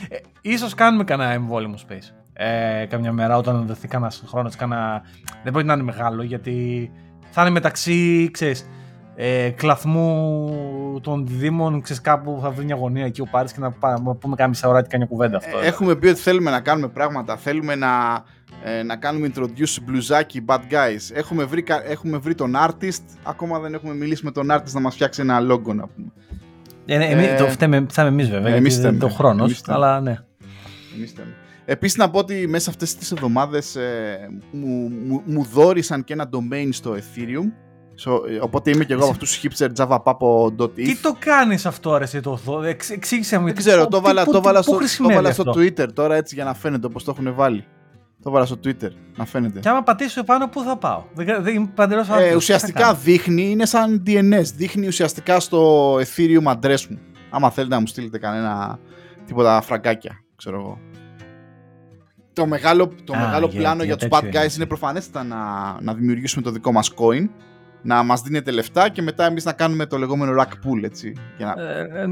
ε, ίσως κάνουμε κανένα εμβόλυμο space. Ε, καμιά μέρα όταν δοθεί κανένα χρόνος, κανένα... δεν μπορεί να είναι μεγάλο γιατί θα είναι μεταξύ, ξέρεις, ε, κλαθμού των δήμων, ξέρεις κάπου θα βρει μια γωνία εκεί ο Πάρης και να, να πούμε κάμια μισά ώρα και μια κουβέντα αυτό. Ε, έχουμε πει ότι θέλουμε να κάνουμε πράγματα, θέλουμε να, ε, να κάνουμε introduce μπλουζάκι bad guys. Έχουμε βρει, έχουμε βρει τον artist, ακόμα δεν έχουμε μιλήσει με τον artist να μας φτιάξει ένα logo να πούμε. Ε, ναι, εμείς, το φταίμε, φταίμε εμείς βέβαια, εμείς γιατί το χρόνος, αλλά ναι. Εμείς Επίσης να πω ότι μέσα αυτές τις εβδομάδες ε, μου, μου, μου δόρισαν και ένα domain στο Ethereum So, ε, οπότε είμαι και εγώ από αυτούς του hipster javapapo.if. Τι το κάνεις αυτό, ρε, εσύ το εξήγησε μου. Δεν ξέρω, το βάλα, το βάλα, στο, το βάλα στο Twitter τώρα έτσι για να φαίνεται όπως το έχουν βάλει. Το βάλα στο Twitter, να φαίνεται. Και άμα πατήσω επάνω, πού θα πάω; Δεν, δεν ε, ουσιαστικά δείχνει, είναι σαν DNS. Δείχνει ουσιαστικά στο Ethereum address μου. Άμα θέλετε να μου στείλετε κανένα τίποτα φραγκάκια, ξέρω εγώ. Το μεγάλο, το μεγάλο πλάνο για, για τους bad guys είναι προφανέστατα να, να δημιουργήσουμε το δικό μας coin να μας δίνετε λεφτά και μετά εμείς να κάνουμε το λεγόμενο rack pool, έτσι. Για να... Ε, ε, ε,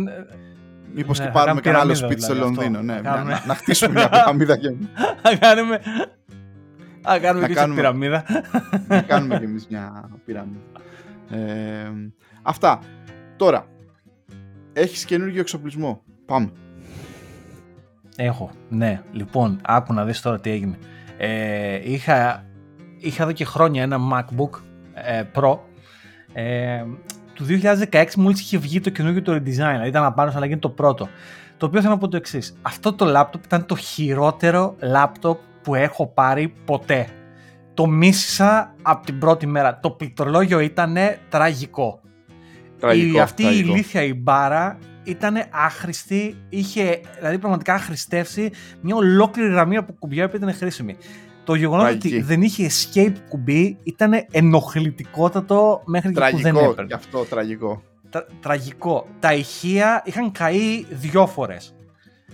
Μήπως ναι, και θα πάρουμε κάνουμε κανένα άλλο πυραμίδα, σπίτι στο δηλαδή, Λονδίνο. αυτό. Ναι, Θα κάνουμε- να, να χτίσουμε μια πυραμίδα και Θα κάνουμε. Θα κάνουμε Να και σε κάνουμε- πυραμίδα. να κάνουμε κι εμείς μια πυραμίδα. Ε, αυτά. Τώρα, έχεις καινούργιο εξοπλισμό. Πάμε. Έχω, ναι. Λοιπόν, άκου να δεις τώρα τι έγινε. Ε, είχα, είχα εδώ και χρόνια ένα MacBook ε, Pro. Ε, του 2016 μόλις είχε βγει το καινούργιο το redesign, δηλαδή ήταν απάνω αλλά γίνει το πρώτο. Το οποίο θέλω να πω το εξής. Αυτό το laptop ήταν το χειρότερο laptop που έχω πάρει ποτέ. Το μίσησα από την πρώτη μέρα. Το πληκτρολόγιο ήταν τραγικό. Τραγικό, η, αυτή τραγικό. η ηλίθια η μπάρα ήταν άχρηστη, είχε δηλαδή πραγματικά χρηστεύσει μια ολόκληρη γραμμή από κουμπιά που ήταν χρήσιμη. Το γεγονός Τραγική. ότι δεν είχε escape κουμπί ήταν ενοχλητικότατο μέχρι και που δεν Τραγικό, έπαιρνε. γι' αυτό τραγικό. Τρα- τραγικό. Τα ηχεία είχαν καεί δυο φορές.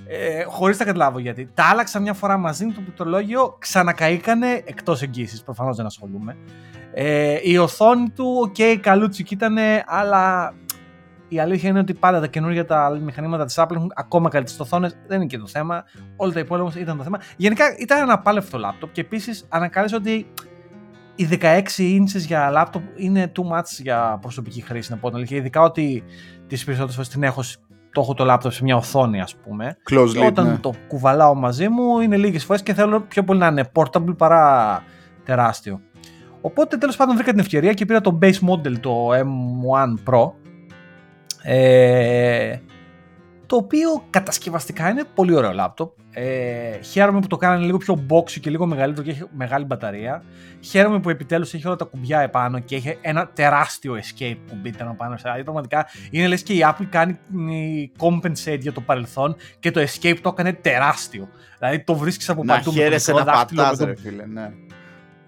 Ε, Χωρίς να καταλάβω γιατί. Τα άλλαξα μια φορά μαζί με το πληκτρολόγιο, ξανακαήκανε εκτός εγγύησης. Προφανώς δεν ασχολούμαι. Ε, η οθόνη του, οκ, καλούτσικη ήταν, αλλά η αλήθεια είναι ότι πάντα τα καινούργια τα μηχανήματα της Apple έχουν ακόμα καλύτερες οθόνες. Δεν είναι και το θέμα. Όλα τα υπόλοιπα όμως ήταν το θέμα. Γενικά ήταν ένα απάλευτο λάπτοπ και επίσης ανακάλυψα ότι οι 16 inches για λάπτοπ είναι too much για προσωπική χρήση, να πω την αλήθεια. Ειδικά ότι τις περισσότερες φορές την έχω, το έχω το λάπτοπ σε μια οθόνη, ας πούμε. Closed Και lid, όταν ναι. το κουβαλάω μαζί μου είναι λίγες φορές και θέλω πιο πολύ να είναι portable παρά τεράστιο. Οπότε τέλος πάντων βρήκα την ευκαιρία και πήρα το base model, το M1 Pro. Ε, το οποίο κατασκευαστικά είναι πολύ ωραίο λάπτοπ. Ε, χαίρομαι που το κάνανε λίγο πιο boxy και λίγο μεγαλύτερο και έχει μεγάλη μπαταρία. Χαίρομαι που επιτέλους έχει όλα τα κουμπιά επάνω και έχει ένα τεράστιο escape κουμπί πάνω πάνω. Δηλαδή πραγματικά είναι λες και η Apple κάνει μ, compensate για το παρελθόν και το escape το έκανε τεράστιο. Δηλαδή το βρίσκεις από Να παντού με το χαίρεσαι μικρό να δάχτυλο, με πατάς, το ρε φίλε, ναι.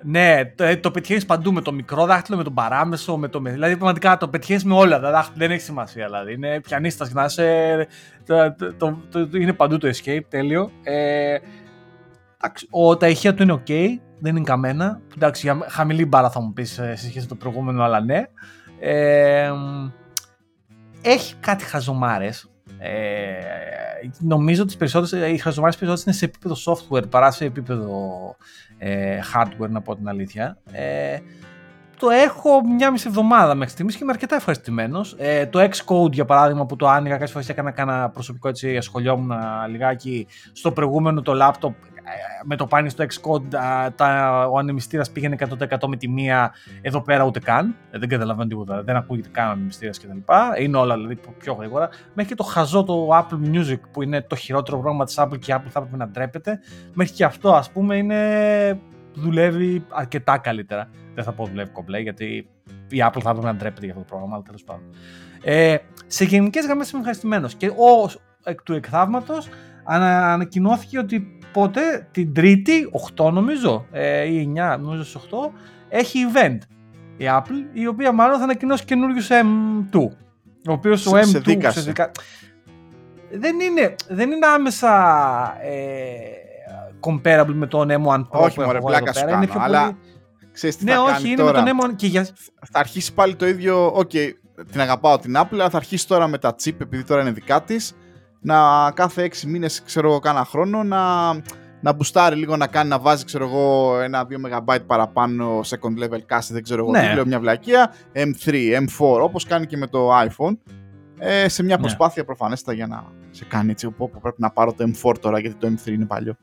Ναι, το, ε, το πετυχαίνεις παντού με το μικρό δάχτυλο, με τον παράμεσο, με το. με- Δηλαδή, πραγματικά το πετυχαίνεις με όλα τα δάχτυλα. Δεν έχει σημασία. Δηλαδή, είναι πιανίστα να είσαι. Το, το, το, το- το- είναι παντού το escape, τέλειο. Ε, εντάξει, ο, τα ηχεία του είναι ok, δεν είναι καμένα. Εντάξει, για χαμηλή μπάρα θα μου πεις σε σχέση με το προηγούμενο, αλλά ναι. Ε, έχει κάτι χαζομάρες. Ε, νομίζω ότι τις περισσότερες, οι χαζομάρες περισσότερες είναι σε επίπεδο software παρά σε επίπεδο ε, hardware, να πω την αλήθεια. Ε, το έχω μια μισή εβδομάδα μέχρι στιγμής και είμαι αρκετά ευχαριστημένος. Ε, το Xcode, για παράδειγμα, που το άνοιγα, κάποιες φορές έκανα κάνα προσωπικό έτσι, ασχολιόμουν λιγάκι στο προηγούμενο το laptop. Ε, Με το πάνι στο Xcode, α, τα, ο ανεμιστήρας πήγαινε 100% με τη μία, εδώ πέρα ούτε καν. Ε, δεν καταλαβαίνω τίποτα, δεν ακούγεται καν ο ανεμιστήρας κτλ. Είναι όλα δηλαδή πιο γρήγορα. Μέχρι και το χαζό το Apple Music, που είναι το χειρότερο πρόγραμμα της Apple και η Apple θα έπρεπε να ντρέπεται. Μέχρι και αυτό, ας πούμε, είναι δουλεύει αρκετά καλύτερα. Δεν θα πω δουλεύει κομπλέ, γιατί η Apple θα έπρεπε να ντρέπεται για αυτό το πρόγραμμα, αλλά τέλος πάντων. Ε, σε γενικές γραμμές είμαι ευχαριστημένος. Και ως εκ του εκθαύματος ανα, ανακοινώθηκε ότι πότε την Τρίτη, 8 νομίζω, ε, ή 9, νομίζω στις 8, έχει event η Apple, η οποία μάλλον θα ανακοινώσει καινούριους M2. Ο οποίος ο Σε- σε M2 δίκασε. ουσιαστικά. Δεν είναι, δεν είναι άμεσα ε, comparable με τον M1 Pro Όχι, που μωρέ, έχω εγώ εδώ πλάκα σου πέρα. κάνω, Είναι πιο αλλά πολύ... Ξέρεις τι Ναι, θα όχι, κάνει είναι τώρα. με τον M1 και για... θα αρχίσει πάλι το ίδιο. Οκ, την αγαπάω την Apple, αλλά θα αρχίσει τώρα με τα chip, επειδή τώρα είναι δικά της, να κάθε 6 μήνες, ξέρω εγώ, κάνα χρόνο να, να μπουστάρει λίγο, να κάνει να βάζει, ξέρω εγώ, ένα 2 MB παραπάνω second level cache, δεν ξέρω εγώ Ναι. τι, λέω μια βλακεία, M3, M4, όπως κάνει και με το iPhone. Ε, σε μια Ναι. προσπάθεια προφανέστα για να σε κάνει έτσι, όπου πρέπει να πάρω το M4 τώρα, γιατί το M3 είναι παλιό.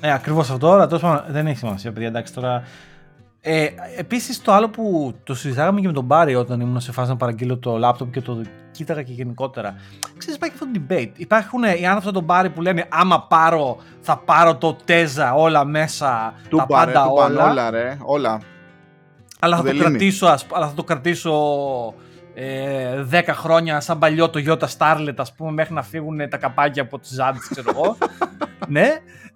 Ναι, ακριβώς αυτό. Αλλά τέλος πάντων, δεν έχει σημασία, παιδιά. Εντάξει, τώρα. Ε, Επίσης, το άλλο που το συζητάγαμε και με τον Μπάρι όταν ήμουν σε φάση να παραγγείλω το laptop και το κοίταγα και γενικότερα. Ξέρεις, υπάρχει αυτό το debate. Υπάρχουν οι άνθρωποι από τον Μπάρι που λένε Άμα πάρω, θα πάρω το τέζα όλα μέσα, τα Τούμπα, ρε, πάντα τούμπαν όλα. όλα, ρε, όλα. Αλλά θα, το Δελήμι. κρατήσω, ας, αλλά θα το κρατήσω ε, 10 χρόνια σαν παλιό το Yota Starlet, ας πούμε, μέχρι να φύγουν τα καπάκια από τις ζάντες, ξέρω εγώ. ναι.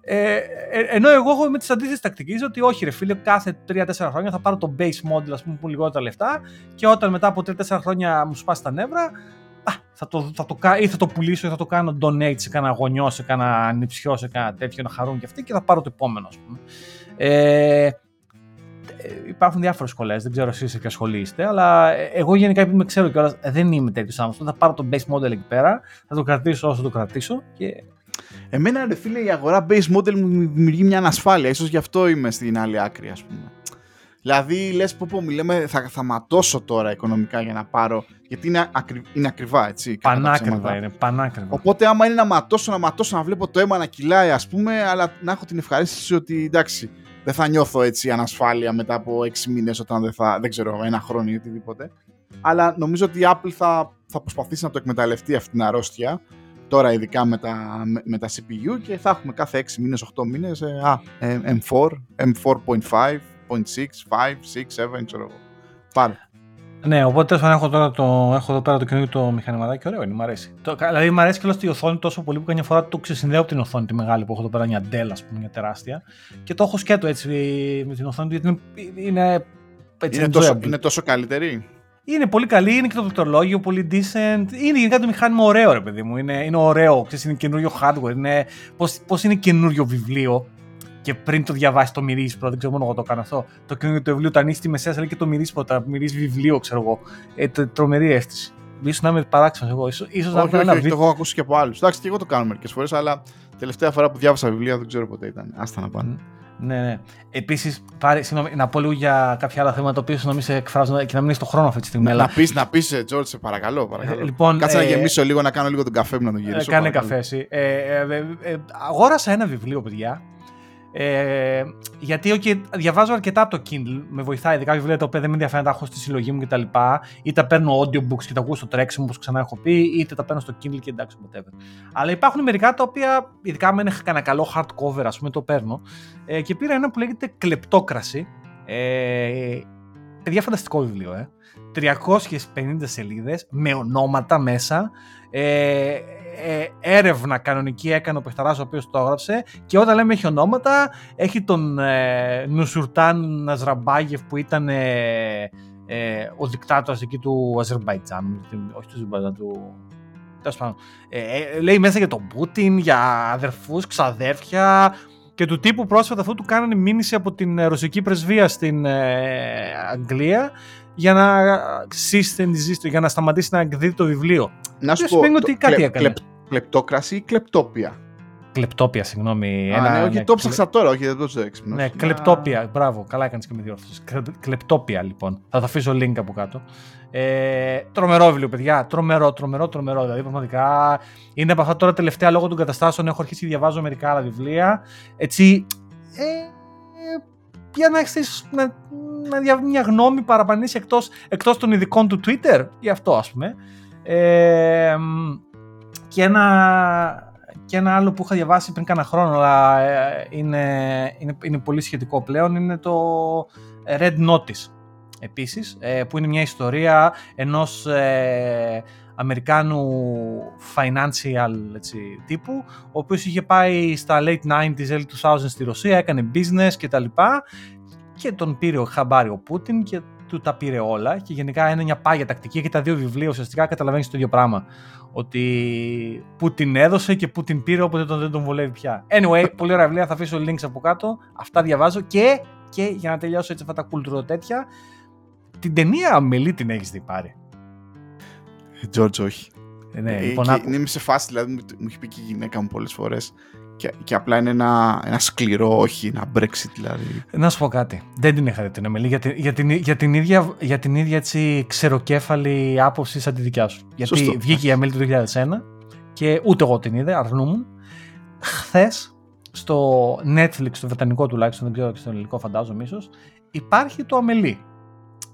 Ε, ε, ενώ εγώ έχω με τις αντίθετες τακτικές ότι όχι ρε φίλε, κάθε 3-4 χρόνια θα πάρω το base model, ας πούμε, που είναι λιγότερα λεφτά και όταν μετά από 3-4 χρόνια μου σπάσει τα νεύρα, α, θα το, θα το, κα- ή θα το πουλήσω ή θα το κάνω donate σε κανένα γονιό, σε κανένα νηψιό, σε κανένα τέτοιο να χαρούν και αυτοί και θα πάρω το επόμενο, ας πούμε. Ε, υπάρχουν διάφορες σχολές. Δεν ξέρω εσείς σε ποια σχολή είστε, αλλά εγώ γενικά επειδή με ξέρω κιόλας δεν είμαι τέτοιος άνθρωπος. Θα πάρω το base model εκεί πέρα, θα το κρατήσω όσο το κρατήσω και Εμένα ρε φίλε η αγορά base model μου δημιουργεί μια ανασφάλεια. Ίσως γι' αυτό είμαι στην άλλη άκρη ας πούμε. Δηλαδή λες πω πω μιλάμε θα, θα ματώσω τώρα οικονομικά για να πάρω γιατί είναι, ακρι, είναι ακριβά έτσι. Πανάκριβα είναι, πανάκριβα. Οπότε άμα είναι να ματώσω, να ματώσω, να βλέπω το αίμα να κυλάει ας πούμε αλλά να έχω την ευχαρίστηση ότι εντάξει δεν θα νιώθω έτσι ανασφάλεια μετά από 6 μήνες όταν δεν θα, δεν ξέρω, ένα χρόνο ή οτιδήποτε. Αλλά νομίζω ότι η Apple θα, θα προσπαθήσει να το εκμεταλλευτεί αυτή την αρρώστια τώρα ειδικά με τα, με τα CPU και θα έχουμε κάθε 6 μήνες, 8 μήνες ε, α, M4, M4.5, 0.6, 5, 6, 7, ξέρω εγώ. Πάρε. Ναι, οπότε τέλος πάντων έχω τώρα το, έχω εδώ πέρα το καινούργιο το μηχανηματάκι. Ωραίο είναι, μου αρέσει. Το, δηλαδή, μου αρέσει και όλο η οθόνη τόσο πολύ που καμιά φορά το ξεσυνδέω από την οθόνη τη μεγάλη που έχω εδώ πέρα, μια Dell, ας πούμε, μια τεράστια. Και το έχω σκέτο έτσι με την οθόνη του γιατί είναι. Έτσι, είναι, τόσο, είναι τόσο καλύτερη; Είναι πολύ καλή, είναι και το πληκτρολόγιο πολύ decent. Είναι γενικά το μηχάνημα ωραίο, ρε παιδί μου. Είναι, είναι ωραίο, ξέρεις, είναι καινούριο hardware. Είναι, πώς, πώς είναι καινούριο βιβλίο και πριν το διαβάσει το μυρίζει πρώτα. Δεν ξέρω μόνο εγώ το κάνω αυτό. Το καινούριο το βιβλίο το ανοίξει τη μεσαία, αλλά και το μυρίζει πρώτα. Μυρίζει βιβλίο, ξέρω εγώ. Ε, το, τρομερή αίσθηση. σω να είμαι παράξενος εγώ. Ίσως, ίσως όχι, όχι, όχι, το έχω ακούσει και από άλλους. Εντάξει, και εγώ το κάνω μερικές φορές, αλλά τελευταία φορά που διάβασα βιβλία δεν ξέρω ποτέ ήταν. Άστα να πάνε. Ναι, ναι. Επίσης, να πω λίγο για κάποια άλλα θέματα που να μην σε εκφράζω και να μην έχει το χρόνο αυτή τη στιγμή. Να, πεις, να πεις, Τζόρτ, σε παρακαλώ. παρακαλώ. Ε, λοιπόν, Κάτσε ε, να γεμίσω λίγο, να κάνω λίγο τον καφέ μου να τον γυρίσω. Ε, κάνε καφέ, εσύ. Ε, ε, ε, αγόρασα ένα βιβλίο, παιδιά, ε, γιατί okay, διαβάζω αρκετά από το Kindle, με βοηθάει ειδικά βιβλία τα οποία δεν με ενδιαφέρει να τα έχω στη συλλογή μου κτλ. Είτε τα παίρνω audiobooks και τα ακούω στο τρέξιμο όπως ξανά έχω πει, είτε τα παίρνω στο Kindle και εντάξει, whatever. Αλλά υπάρχουν μερικά τα οποία, ειδικά αν έχει κανένα καλό hardcover, ας πούμε, το παίρνω. Ε, και πήρα ένα που λέγεται Κλεπτόκραση. Ε, παιδιά, φανταστικό βιβλίο, ε. 350 σελίδες με ονόματα μέσα. Ε, ε, έρευνα κανονική έκανε ο Πεχταράς ο οποίος το έγραψε. Και όταν λέμε έχει ονόματα έχει τον ε, Νουσουρτάν Ναζραμπάγεφ που ήταν ε, ε, ο δικτάτορας εκεί του Αζερμπαϊτζάν όχι του Αζερμπαϊτζάν του ε, ε, λέει μέσα για τον Πούτιν, για αδερφούς, ξαδέρφια και του τύπου πρόσφατα αυτό του κάνανε μήνυση από την ρωσική πρεσβεία στην Αγγλία για να για να σταματήσει να εκδίδει το βιβλίο. Να σου πω, ότι κάτι κλε, έκανε; κλεπτόκραση ή κλεπτόπια; Κλεπτόπια, συγγνώμη. Α, ένα, ναι, όχι, ναι, το ψάξα τώρα, όχι, δεν το ξέρω. Ναι, κλεπτόπια, μπράβο, καλά έκανες και με διόρθωση. Κλεπτόπια, λοιπόν. Θα το αφήσω link από κάτω. Ε, τρομερό βιβλίο, παιδιά. Τρομερό, τρομερό, τρομερό. Δηλαδή, πραγματικά είναι από αυτά τώρα τελευταία λόγω των καταστάσεων. Έχω αρχίσει και διαβάζω μερικά άλλα βιβλία. Έτσι. Ε, για να έχεις να, να, μια γνώμη παραπανήσει εκτός, εκτός των ειδικών του Twitter, γι' αυτό ας πούμε. Ε, και, ένα, και ένα άλλο που είχα διαβάσει πριν κάνα χρόνο, αλλά ε, είναι, είναι, είναι πολύ σχετικό πλέον, είναι το Red Notice επίσης, ε, που είναι μια ιστορία ενός ε, Αμερικάνου financial έτσι, τύπου, ο οποίος είχε πάει στα late 90s, early 2000s στη Ρωσία, έκανε business κτλ. Και τον πήρε ο χαμπάρι ο Πούτιν και του τα πήρε όλα και γενικά είναι μια πάγια τακτική και τα δύο βιβλία ουσιαστικά καταλαβαίνεις το ίδιο πράγμα. Ότι Πούτιν έδωσε και Πούτιν πήρε οπότε τον δεν τον βολεύει πια. Anyway, πολύ ωραία βιβλία, θα αφήσω links από κάτω. Αυτά διαβάζω και, και για να τελειώσω έτσι αυτά τα κουλτούρο τέτοια, την ταινία Αμελή την έχεις δει πάρει. George, όχι. Ε, ναι, ε, λοιπόν, και, είμαι σε φάση, δηλαδή μου έχει πει και η γυναίκα μου πολλές φορές. Και, και, απλά είναι ένα, ένα σκληρό όχι, ένα Brexit δηλαδή. Να σου πω κάτι. Δεν την είχα δει την Αμελή για, την, για, την, για, την ίδια, για την ίδια έτσι ξεροκέφαλη άποψη σαν τη δικιά σου. Γιατί Σωστό. βγήκε η Αμελή το 2001 και ούτε εγώ την είδα, αρνούμουν. Χθες στο Netflix, το βρετανικό τουλάχιστον, δεν ξέρω στο ελληνικό φαντάζομαι ίσως, υπάρχει το Αμελή.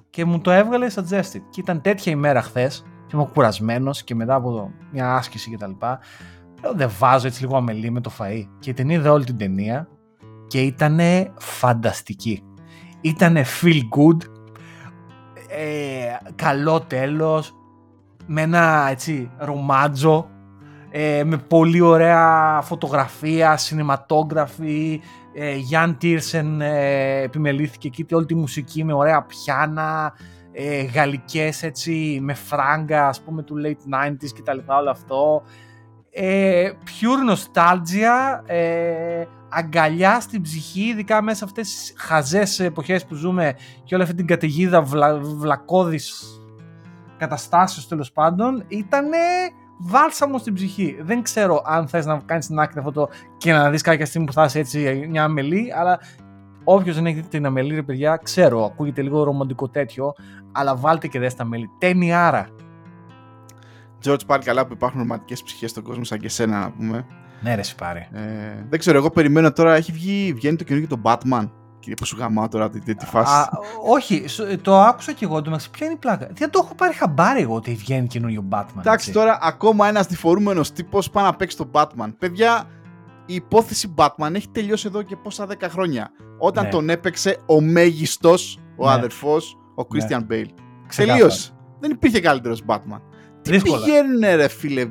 Και μου το έβγαλε suggested. Και ήταν τέτοια ημέρα χθες και είμαι κουρασμένος και μετά από μια άσκηση κτλ. Λέω δεν βάζω έτσι λίγο αμελή με το φαΐ. Και την είδα όλη την ταινία και ήταν φανταστική. Ήταν feel good, ε, καλό τέλος, με ένα έτσι ρομάτζο, ε, με πολύ ωραία φωτογραφία, σινεματόγραφη, ε, Γιάν Τίρσεν ε, επιμελήθηκε εκεί όλη τη μουσική με ωραία πιάνα, ε, γαλλικές έτσι με φράγκα ας πούμε του late 90s και τα λοιπά όλο αυτό ε, pure nostalgia, ε, αγκαλιά στην ψυχή, ειδικά μέσα αυτές τις χαζές εποχές που ζούμε και όλη αυτή την καταιγίδα βλα, βλακώδης καταστάσεως τέλος πάντων, ήταν βάλσαμο στην ψυχή. Δεν ξέρω αν θες να κάνεις την άκρη αυτό το και να δεις κάποια στιγμή που θα είσαι έτσι μια αμελή, αλλά όποιος δεν έχει δει την αμελή ρε παιδιά, ξέρω, ακούγεται λίγο ρομαντικό τέτοιο, αλλά βάλτε και δες τα μέλη. Ταινιάρα. George, πάλι καλά που υπάρχουν ρομαντικές ψυχές στον κόσμο σαν και εσένα, να πούμε. Ναι, ρε, πάρει. Ε, δεν ξέρω, εγώ περιμένω τώρα. Έχει βγει, βγαίνει το καινούργιο το Batman. Κύριε, πώ σου γαμάω τώρα τη, τη φάση. Α, όχι, το άκουσα και εγώ. Το ποια είναι η πλάκα. Δεν το έχω πάρει χαμπάρι εγώ ότι βγαίνει καινούριο Batman. Εντάξει, τώρα ακόμα ένας διφορούμενος τύπος πάει να παίξει τον Batman. Παιδιά, η υπόθεση Batman έχει τελειώσει εδώ και πόσα δέκα χρόνια. Όταν ναι. τον έπαιξε ο μέγιστος, ο ναι. αδερφός, ο ναι. Christian Bale. Τελείωσε. Δεν υπήρχε καλύτερος Batman. Τι πηγαίνουν ρε φίλε;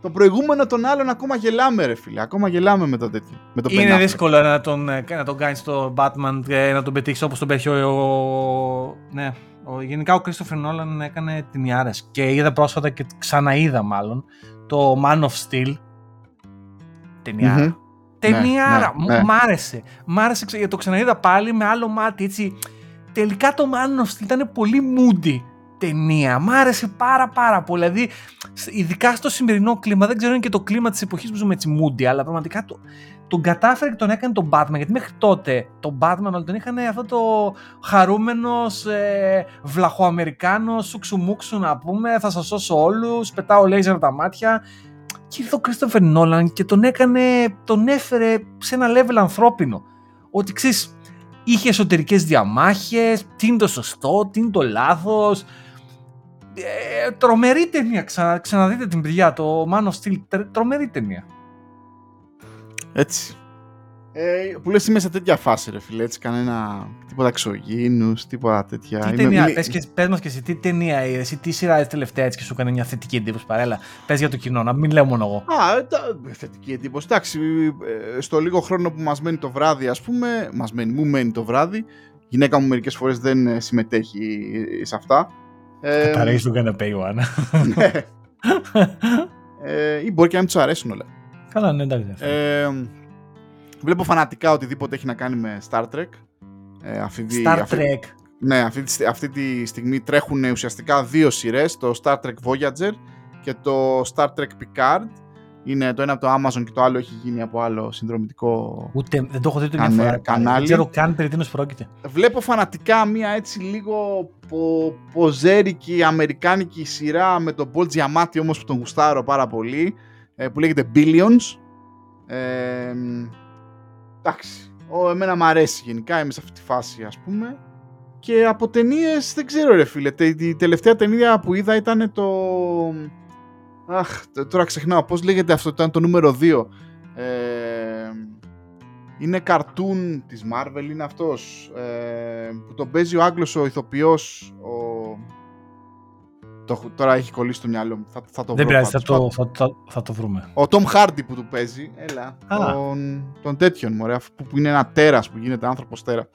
Το προηγούμενο των άλλων ακόμα γελάμε ρε φίλε. Ακόμα γελάμε με το τέτοιο. Με το Είναι δύσκολο να τον, ε, να τον κάνεις στο Batman και να τον πετύχεις όπως τον πέτυχε ο, ο, ναι. Ο, γενικά ο Christopher Nolan έκανε την Ιάρες και είδα πρόσφατα και ξαναείδα μάλλον το Man of Steel ταινιάρα. Mm-hmm. Ταινιάρα, ναι, ναι, μ' άρεσε. Μ' άρεσε, το ξαναείδα πάλι με άλλο μάτι έτσι. Τελικά το Man of Steel ήταν πολύ moody ταινία. Μ' άρεσε πάρα πάρα πολύ. Δηλαδή, ειδικά στο σημερινό κλίμα, δεν ξέρω είναι και το κλίμα της εποχής που ζούμε έτσι moody, αλλά πραγματικά το, τον κατάφερε και τον έκανε τον Batman. Γιατί μέχρι τότε τον Batman όλοι τον είχαν αυτό το χαρούμενος ε, βλαχοαμερικάνος, σουξουμούξου να πούμε, θα σας σώσω όλους, πετάω λέιζερ τα μάτια. Και ήρθε ο Κρίστοφερ Νόλαν και τον έκανε, τον έφερε σε ένα level ανθρώπινο. Ότι ξέρεις, είχε εσωτερικές διαμάχες, τι είναι το σωστό, τι είναι το λάθος. Ε, τρομερή ταινία. Ξανα, ξαναδείτε την παιδιά, το Man of Steel. Τρομερή ταινία. Έτσι. Ε, που λες είμαι σε τέτοια φάση ρε φίλε, έτσι κανένα τίποτα εξωγήινους, τίποτα τέτοια. Τι είμαι, ταινία, πες, και, πες μας και εσύ τι ταινία είδες, εσύ τι σειρά είδες τελευταία έτσι και σου έκανε μια θετική εντύπωση παρέλα. Πες για το κοινό, να μην λέω μόνο εγώ. Α, τα, θετική εντύπωση. Εντάξει, ε, στο λίγο χρόνο που μας μένει το βράδυ ας πούμε, μας μένει, μου μένει το βράδυ, η γυναίκα μου μερικές φορές δεν ε, συμμετέχει σε αυτά. Καταρρέγεις του καναπέ Ιωάννα. Ναι. ε, ή μπορεί και να μην τους αρέσουν όλα. Καλά, ναι, εντάξει. Ε, Βλέπω φανατικά οτιδήποτε έχει να κάνει με Star Trek. Ε, αυτή, Star αυτή, Trek. Ναι, αυτή, αυτή τη στιγμή τρέχουν ουσιαστικά δύο σειρές, το Star Trek Voyager και το Star Trek Picard. Είναι το ένα από το Amazon και το άλλο έχει γίνει από άλλο συνδρομητικό Ούτε, δεν το έχω δει το μια φορά. Κανάλι. Δεν ξέρω καν περί τίνος πρόκειται. Βλέπω φανατικά μια έτσι λίγο πο, ποζέρικη αμερικάνικη σειρά με τον Paul Giamatti όμως που τον γουστάρω πάρα πολύ ε, που λέγεται Billions. Ε, εντάξει, ο, εμένα μου αρέσει γενικά, είμαι σε αυτή τη φάση ας πούμε. Και από ταινίες δεν ξέρω ρε φίλε, η τελευταία ταινία που είδα ήταν το... Αχ, τώρα ξεχνάω, πώς λέγεται αυτό, ήταν το νούμερο 2. Ε, είναι καρτούν της Marvel, είναι αυτός, ε, που τον παίζει ο Άγγλος ο ηθοποιός, ο το, τώρα έχει κολλήσει στο μυαλό μου. Θα, θα το Δεν πειράζει, θα, το, θα, θα, θα, το βρούμε. Ο Τόμ Χάρντι που του παίζει. Έλα. Α. Τον, τον τέτοιον, μωρέ, που, που είναι ένα τέρας που γίνεται άνθρωπος τέρας.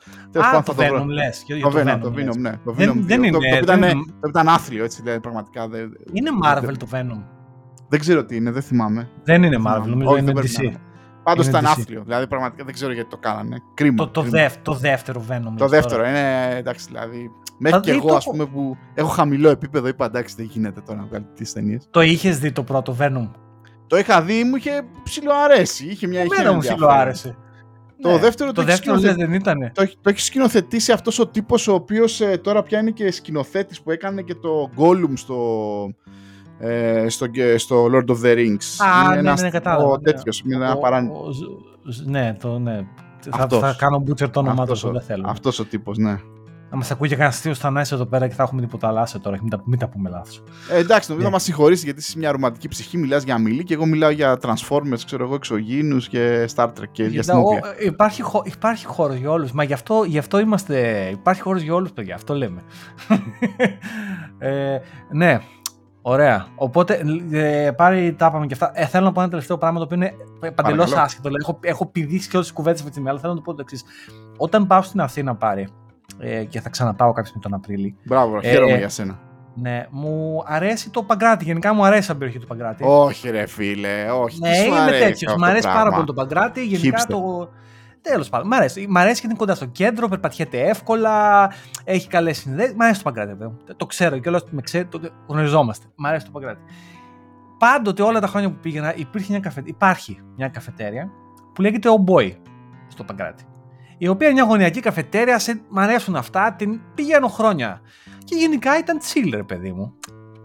Α, το Venom λες. Το Venom, το Venom, ναι. Το δεν, δεν είναι. Το, το, ήταν άθλιο, έτσι λέει, πραγματικά. Είναι Marvel το Venom. Δεν ξέρω τι είναι, δεν θυμάμαι. Δεν είναι Marvel, νομίζω είναι DC. Πάντως ήταν άθλιο. Δηλαδή πραγματικά δεν ξέρω γιατί το κάνανε. Κρίμα. Το, το, κρίμα. το δεύτερο Venom. Το δεύτερο, είναι εντάξει δηλαδή. Μέχρι και εγώ, ας πούμε, που έχω χαμηλό επίπεδο, είπα εντάξει, δεν γίνεται τώρα να βγάλει τις ταινίες. Το είχες δει το πρώτο Venom; Το είχα δει, μου είχε ψιλοαρέσει. Είχε μια ηχεία. μου ψιλοάρεσε. Το ναι. δεύτερο το, το δεύτερο δεν ήταν. Το, το έχει σκηνοθετήσει αυτός ο τύπος ο οποίος ε, τώρα πια είναι και σκηνοθέτης που έκανε και το Gollum στο, ε, στο, στο Lord of the Rings. Α, είναι ναι, ναι, ναι, κατάλαβα. Ο τέτοιος, ναι. είναι ένα παράνοια. Ναι, το, ναι. Θα, θα κάνω μπούτσερ το όνομά του, δεν θέλω. Αυτός ο τύπος, ναι. Να μας ακούει και κανένα αστείο Θανάση εδώ πέρα και θα έχουμε τίποτα άλλα τώρα. Μην τα, μην τα πούμε λάθος. Ε, εντάξει, νομίζω yeah. να μας συγχωρήσει γιατί είσαι μια ρομαντική ψυχή, μιλάς για μιλή και εγώ μιλάω για Transformers, ξέρω εγώ, εξωγήινους και Star Trek και για συνήθεια. Υπάρχει, υπάρχει χώρος για όλους. Μα γι αυτό, γι' αυτό είμαστε. Υπάρχει χώρος για όλους, παιδιά. Αυτό λέμε. ε, ναι, Ωραία. Οπότε ε, πάρει τα είπαμε και αυτά. Ε, θέλω να πω ένα τελευταίο πράγμα το οποίο είναι παντελώς άσχετο. έχω, έχω πηδήσει και όλες τις κουβέντες αυτή τη στιγμή, αλλά θέλω να το πω το εξής. Όταν πάω στην Αθήνα πάρει ε, και θα ξαναπάω κάποιος με τον Απρίλη. Μπράβο, ε, χαίρομαι για σένα. Ναι, μου αρέσει το Παγκράτη. Γενικά μου αρέσει η περιοχή του Παγκράτη. Όχι, ρε φίλε, όχι. Ναι, Τι σου είμαι αρέσει τέτοιος. αυτό Μ' αρέσει το πάρα πράγμα; πολύ το Παγκράτη. Γενικά Hipster. το. Τέλος πάντων. Μ' αρέσει. Μ' αρέσει γιατί είναι κοντά στο κέντρο, περπατιέται εύκολα, έχει καλές συνδέσεις. Μ' αρέσει το Παγκράτη, βέβαια. Το ξέρω και όλος με ξέρει, το γνωριζόμαστε. Μ' αρέσει το Παγκράτη. Πάντοτε όλα τα χρόνια που πήγαινα υπήρχε μια καφε... υπάρχει μια καφετέρια που λέγεται Ο Boy στο Παγκράτη. Η οποία είναι μια γωνιακή καφετέρια, σε... μ' αρέσουν αυτά, την πηγαίνω χρόνια. Και γενικά ήταν chill, ρε παιδί μου.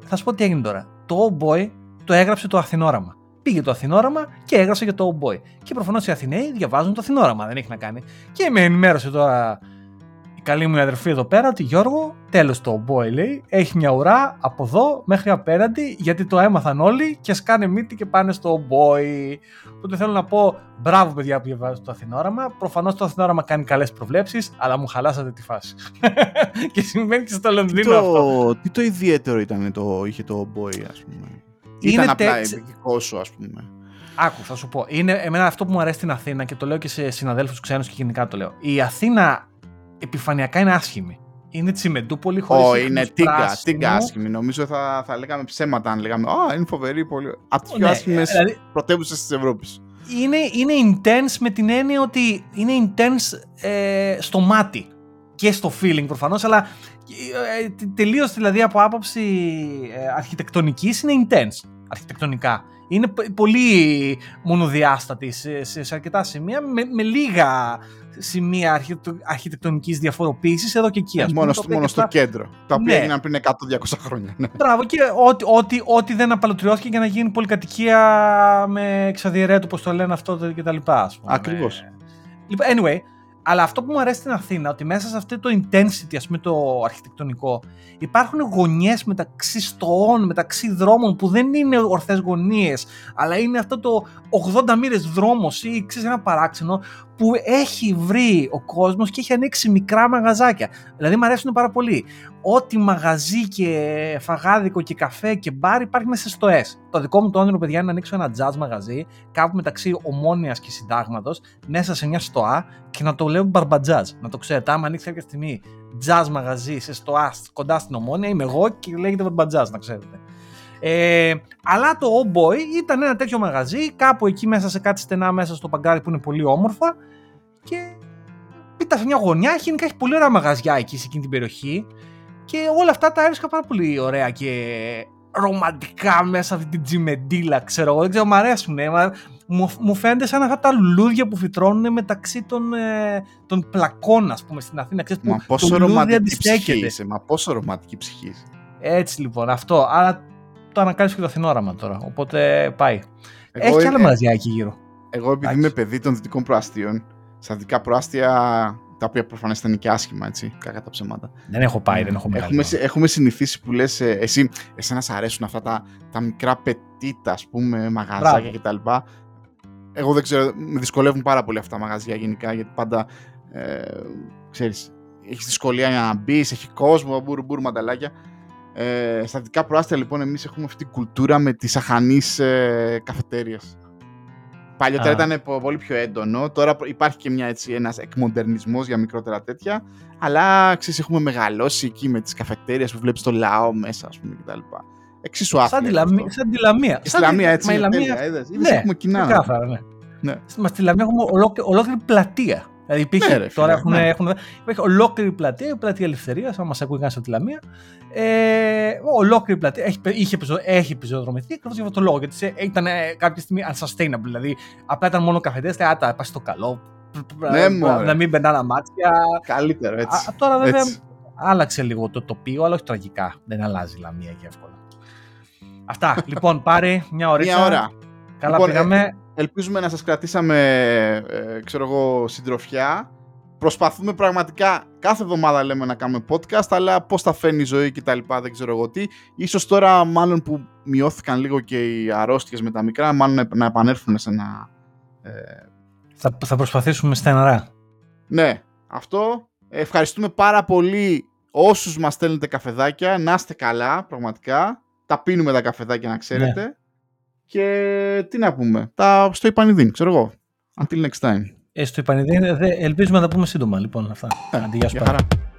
Θα σου πω τι έγινε τώρα. Το Oh Boy το έγραψε το Αθηνόραμα. Πήγε το Αθηνόραμα και έγραψε για το Oh Boy. Και προφανώς οι Αθηναίοι διαβάζουν το Αθηνόραμα, δεν έχει να κάνει. Και με ενημέρωσε τώρα η καλή μου αδερφή εδώ πέρα ότι Γιώργο, τέλος το Oh Boy λέει, έχει μια ουρά από εδώ μέχρι απέναντι γιατί το έμαθαν όλοι και σκάνε μύτη και πάνε στο Oh Boy. Οπότε θέλω να πω μπράβο παιδιά που διαβάζετε το Αθηνόραμα. Προφανώς το Αθηνόραμα κάνει καλές προβλέψεις, αλλά μου χαλάσατε τη φάση. και συμβαίνει και στο Τι Λονδίνο αυτό. το, τι το ιδιαίτερο ήταν το, είχε το boy, ας πούμε; Είναι ήταν απλά τέξ- δικό σου, ας πούμε. Άκου, θα σου πω. Είναι εμένα αυτό που μου αρέσει στην Αθήνα και το λέω και σε συναδέλφους ξένους και γενικά το λέω. Η Αθήνα επιφανειακά είναι άσχημη. Είναι τσιμεντούπολη χωρίς. Ω, είναι τίγκα, τίγκα άσχημη. Νομίζω θα, θα λέγαμε ψέματα αν λέγαμε Α, είναι φοβερή, πολύ. Από τις πιο άσχημες δηλαδή, πρωτεύουσες της Ευρώπης. είναι, είναι intense με την έννοια ότι είναι intense ε, στο μάτι και στο feeling προφανώς, αλλά ε, τε- τελείως δηλαδή από άποψη ε, αρχιτεκτονικής είναι intense αρχιτεκτονικά. Είναι π- πολύ μονοδιάστατη σε, σε, σε αρκετά σημεία με, με λίγα σημεία αρχιτεκτο- αρχιτεκτονικής διαφοροποίησης εδώ και εκεί. ας πούμε, Μόνο, τα στο, οποία μόνο και στο αυτά- κέντρο. Τα οποία Ναι. έγιναν πριν 100-200 χρόνια. ναι. Μπράβο, και ό,τι, ό,τι, ό,τι δεν απαλωτριώθηκε για να γίνει πολυκατοικία με εξαδιαιρέτου, όπως το λένε αυτό το- και τα λοιπά. ας πούμε. Ακριβώς. Λοιπόν, anyway, αλλά αυτό που μου αρέσει στην Αθήνα, ότι μέσα σε αυτό το intensity, ας πούμε, το αρχιτεκτονικό, υπάρχουν γωνιές μεταξύ στοών, μεταξύ δρόμων που δεν είναι ορθές γωνίες, αλλά είναι αυτό το 80 μοίρες δρόμος ή ξέρεις ένα παράξενο που έχει βρει ο κόσμος και έχει ανοίξει μικρά μαγαζάκια. Δηλαδή μου αρέσουν πάρα πολύ. Ό,τι μαγαζί και φαγάδικο και καφέ και μπαρ υπάρχει μέσα στο S. Το δικό μου το όνειρο, παιδιά, είναι να ανοίξω ένα jazz μαγαζί κάπου μεταξύ Ομόνιας και Συντάγματος μέσα σε μια στοά και να το λέω μπαρμπατζάζ. Να το ξέρετε, άμα ανοίξει κάποια στιγμή jazz μαγαζί σε στοά κοντά στην Ομόνια, είμαι εγώ και λέγεται μπαρμπατζάζ, να ξέρετε. Ε, αλλά το Oh Boy ήταν ένα τέτοιο μαγαζί, κάπου εκεί μέσα σε κάτι στενά μέσα στο παγκάρι που είναι πολύ όμορφα και ήταν σε μια γωνιά, γενικά έχει πολύ ωραία μαγαζιά εκεί σε εκείνη την περιοχή και όλα αυτά τα έβρισκα πάρα πολύ ωραία και ρομαντικά μέσα αυτή την τζιμεντίλα, ξέρω εγώ, δεν ξέρω, μου αρέσουν. ε, μα- μου, μου φαίνεται σαν αυτά τα λουλούδια που φυτρώνουν μεταξύ των, ε, των πλακών, ας πούμε, στην Αθήνα. Ξέρεις, Μα που πόσο το λουλούδι ρομαντική ψυχή αντιστέκεται. είσαι. Μα πόσο ρομαντική ψυχή είσαι. Έτσι λοιπόν, αυτό. Άρα το ανακάλυψε και το Αθηνόραμα τώρα. Οπότε πάει. Εγώ Έχει και είμαι- άλλα μαγαζιά εκεί γύρω. Εγώ επειδή Εντάξει. είμαι παιδί των δυτικών προαστίων, στα δυτικά προάστια, τα οποία προφανώς ήταν και άσχημα, έτσι, κακά τα ψέματα. Δεν έχω πάει, δεν έχω μεγάλη. Έχουμε, συ- έχουμε συνηθίσει που λες, ε, εσύ, εσένα σ' αρέσουν αυτά τα, τα μικρά πετίτα, ας πούμε, μαγαζάκια κτλ. Εγώ δεν ξέρω, με δυσκολεύουν πάρα πολύ αυτά τα μαγαζιά γενικά, γιατί πάντα, ε, ξέρεις, έχεις δυσκολία για να μπεις, έχει κόσμο, μπούρ, μπούρ, μανταλάκια. Ε, στα δυτικά προάστια λοιπόν εμείς έχουμε αυτή την κουλτούρα με τις αχανείς ε, καφετέριες. Παλιότερα Α. ήταν πο- πολύ πιο έντονο, τώρα προ- υπάρχει και μια, έτσι, ένας εκμοντερνισμός για μικρότερα τέτοια, αλλά ξέρεις, έχουμε μεγαλώσει εκεί με τις καφετέριες που βλέπεις το λαό μέσα, ας πούμε, κτλ. Εξίσου άθλια. Σαν τη, είναι Λαμία, αυτό. σαν τη Λαμία. Και Σαν στη τη- Λαμία έτσι μα η είναι Λαμία- τέλεια, είδες. Είδες, Ναι, έχουμε κοινά. Ξεκάθαρα, ναι. Ναι. Μα στη Λαμία έχουμε ολόκληρη, ολόκληρη πλατεία. Δηλαδή υπήρχε, Ναι, ρε, φίλε, τώρα έχουν, ναι. έχουν, υπάρχει ολόκληρη πλατεία, η πλατεία Ελευθερίας, αν μα ακούει κανεί από τη Λαμία. Ε, ολόκληρη πλατεία. Έχει, είχε, επιζω- έχει επιζωοδρομηθεί ακριβώς για αυτό το λόγο. Γιατί σε- ήταν ε, κάποια στιγμή unsustainable. Δηλαδή απλά ήταν μόνο καφετές, λέει, άτα, πας στο καλό. Ναι, μωρέ. να μην μπαινάνε μάτια. Καλύτερο, έτσι. Α, τώρα βέβαια Έτσι. άλλαξε λίγο το τοπίο, αλλά όχι τραγικά. Δεν αλλάζει η Λαμία και εύκολα. Αυτά. λοιπόν, πάρει μια ώρα. Μια ώρα. Καλά Λοιπόν, πήγαμε. Ελπίζουμε να σας κρατήσαμε, ε, ξέρω εγώ, συντροφιά. Προσπαθούμε πραγματικά, κάθε εβδομάδα λέμε να κάνουμε podcast, αλλά πώς θα φαίνει η ζωή και τα λοιπά, δεν ξέρω εγώ τι. Ίσως τώρα, μάλλον που μειώθηκαν λίγο και οι αρρώστιες με τα μικρά, μάλλον να- να επανέλθουν σε ένα... ε, Θα, θα προσπαθήσουμε στεναρά. ναι, αυτό. Ευχαριστούμε πάρα πολύ όσους μας στέλνετε καφεδάκια. Να είστε καλά, πραγματικά. Τα πίνουμε τα καφεδάκια, να ξέρετε. Και τι να πούμε. Τα στο Ιπανιδίν, ξέρω εγώ. Until next time. Ε, στο Ιπανιδί, δε- ελπίζουμε να τα πούμε σύντομα. Λοιπόν, αυτά. Ε, Αντί, γεια σου, Γεια Πάρη. χαρά.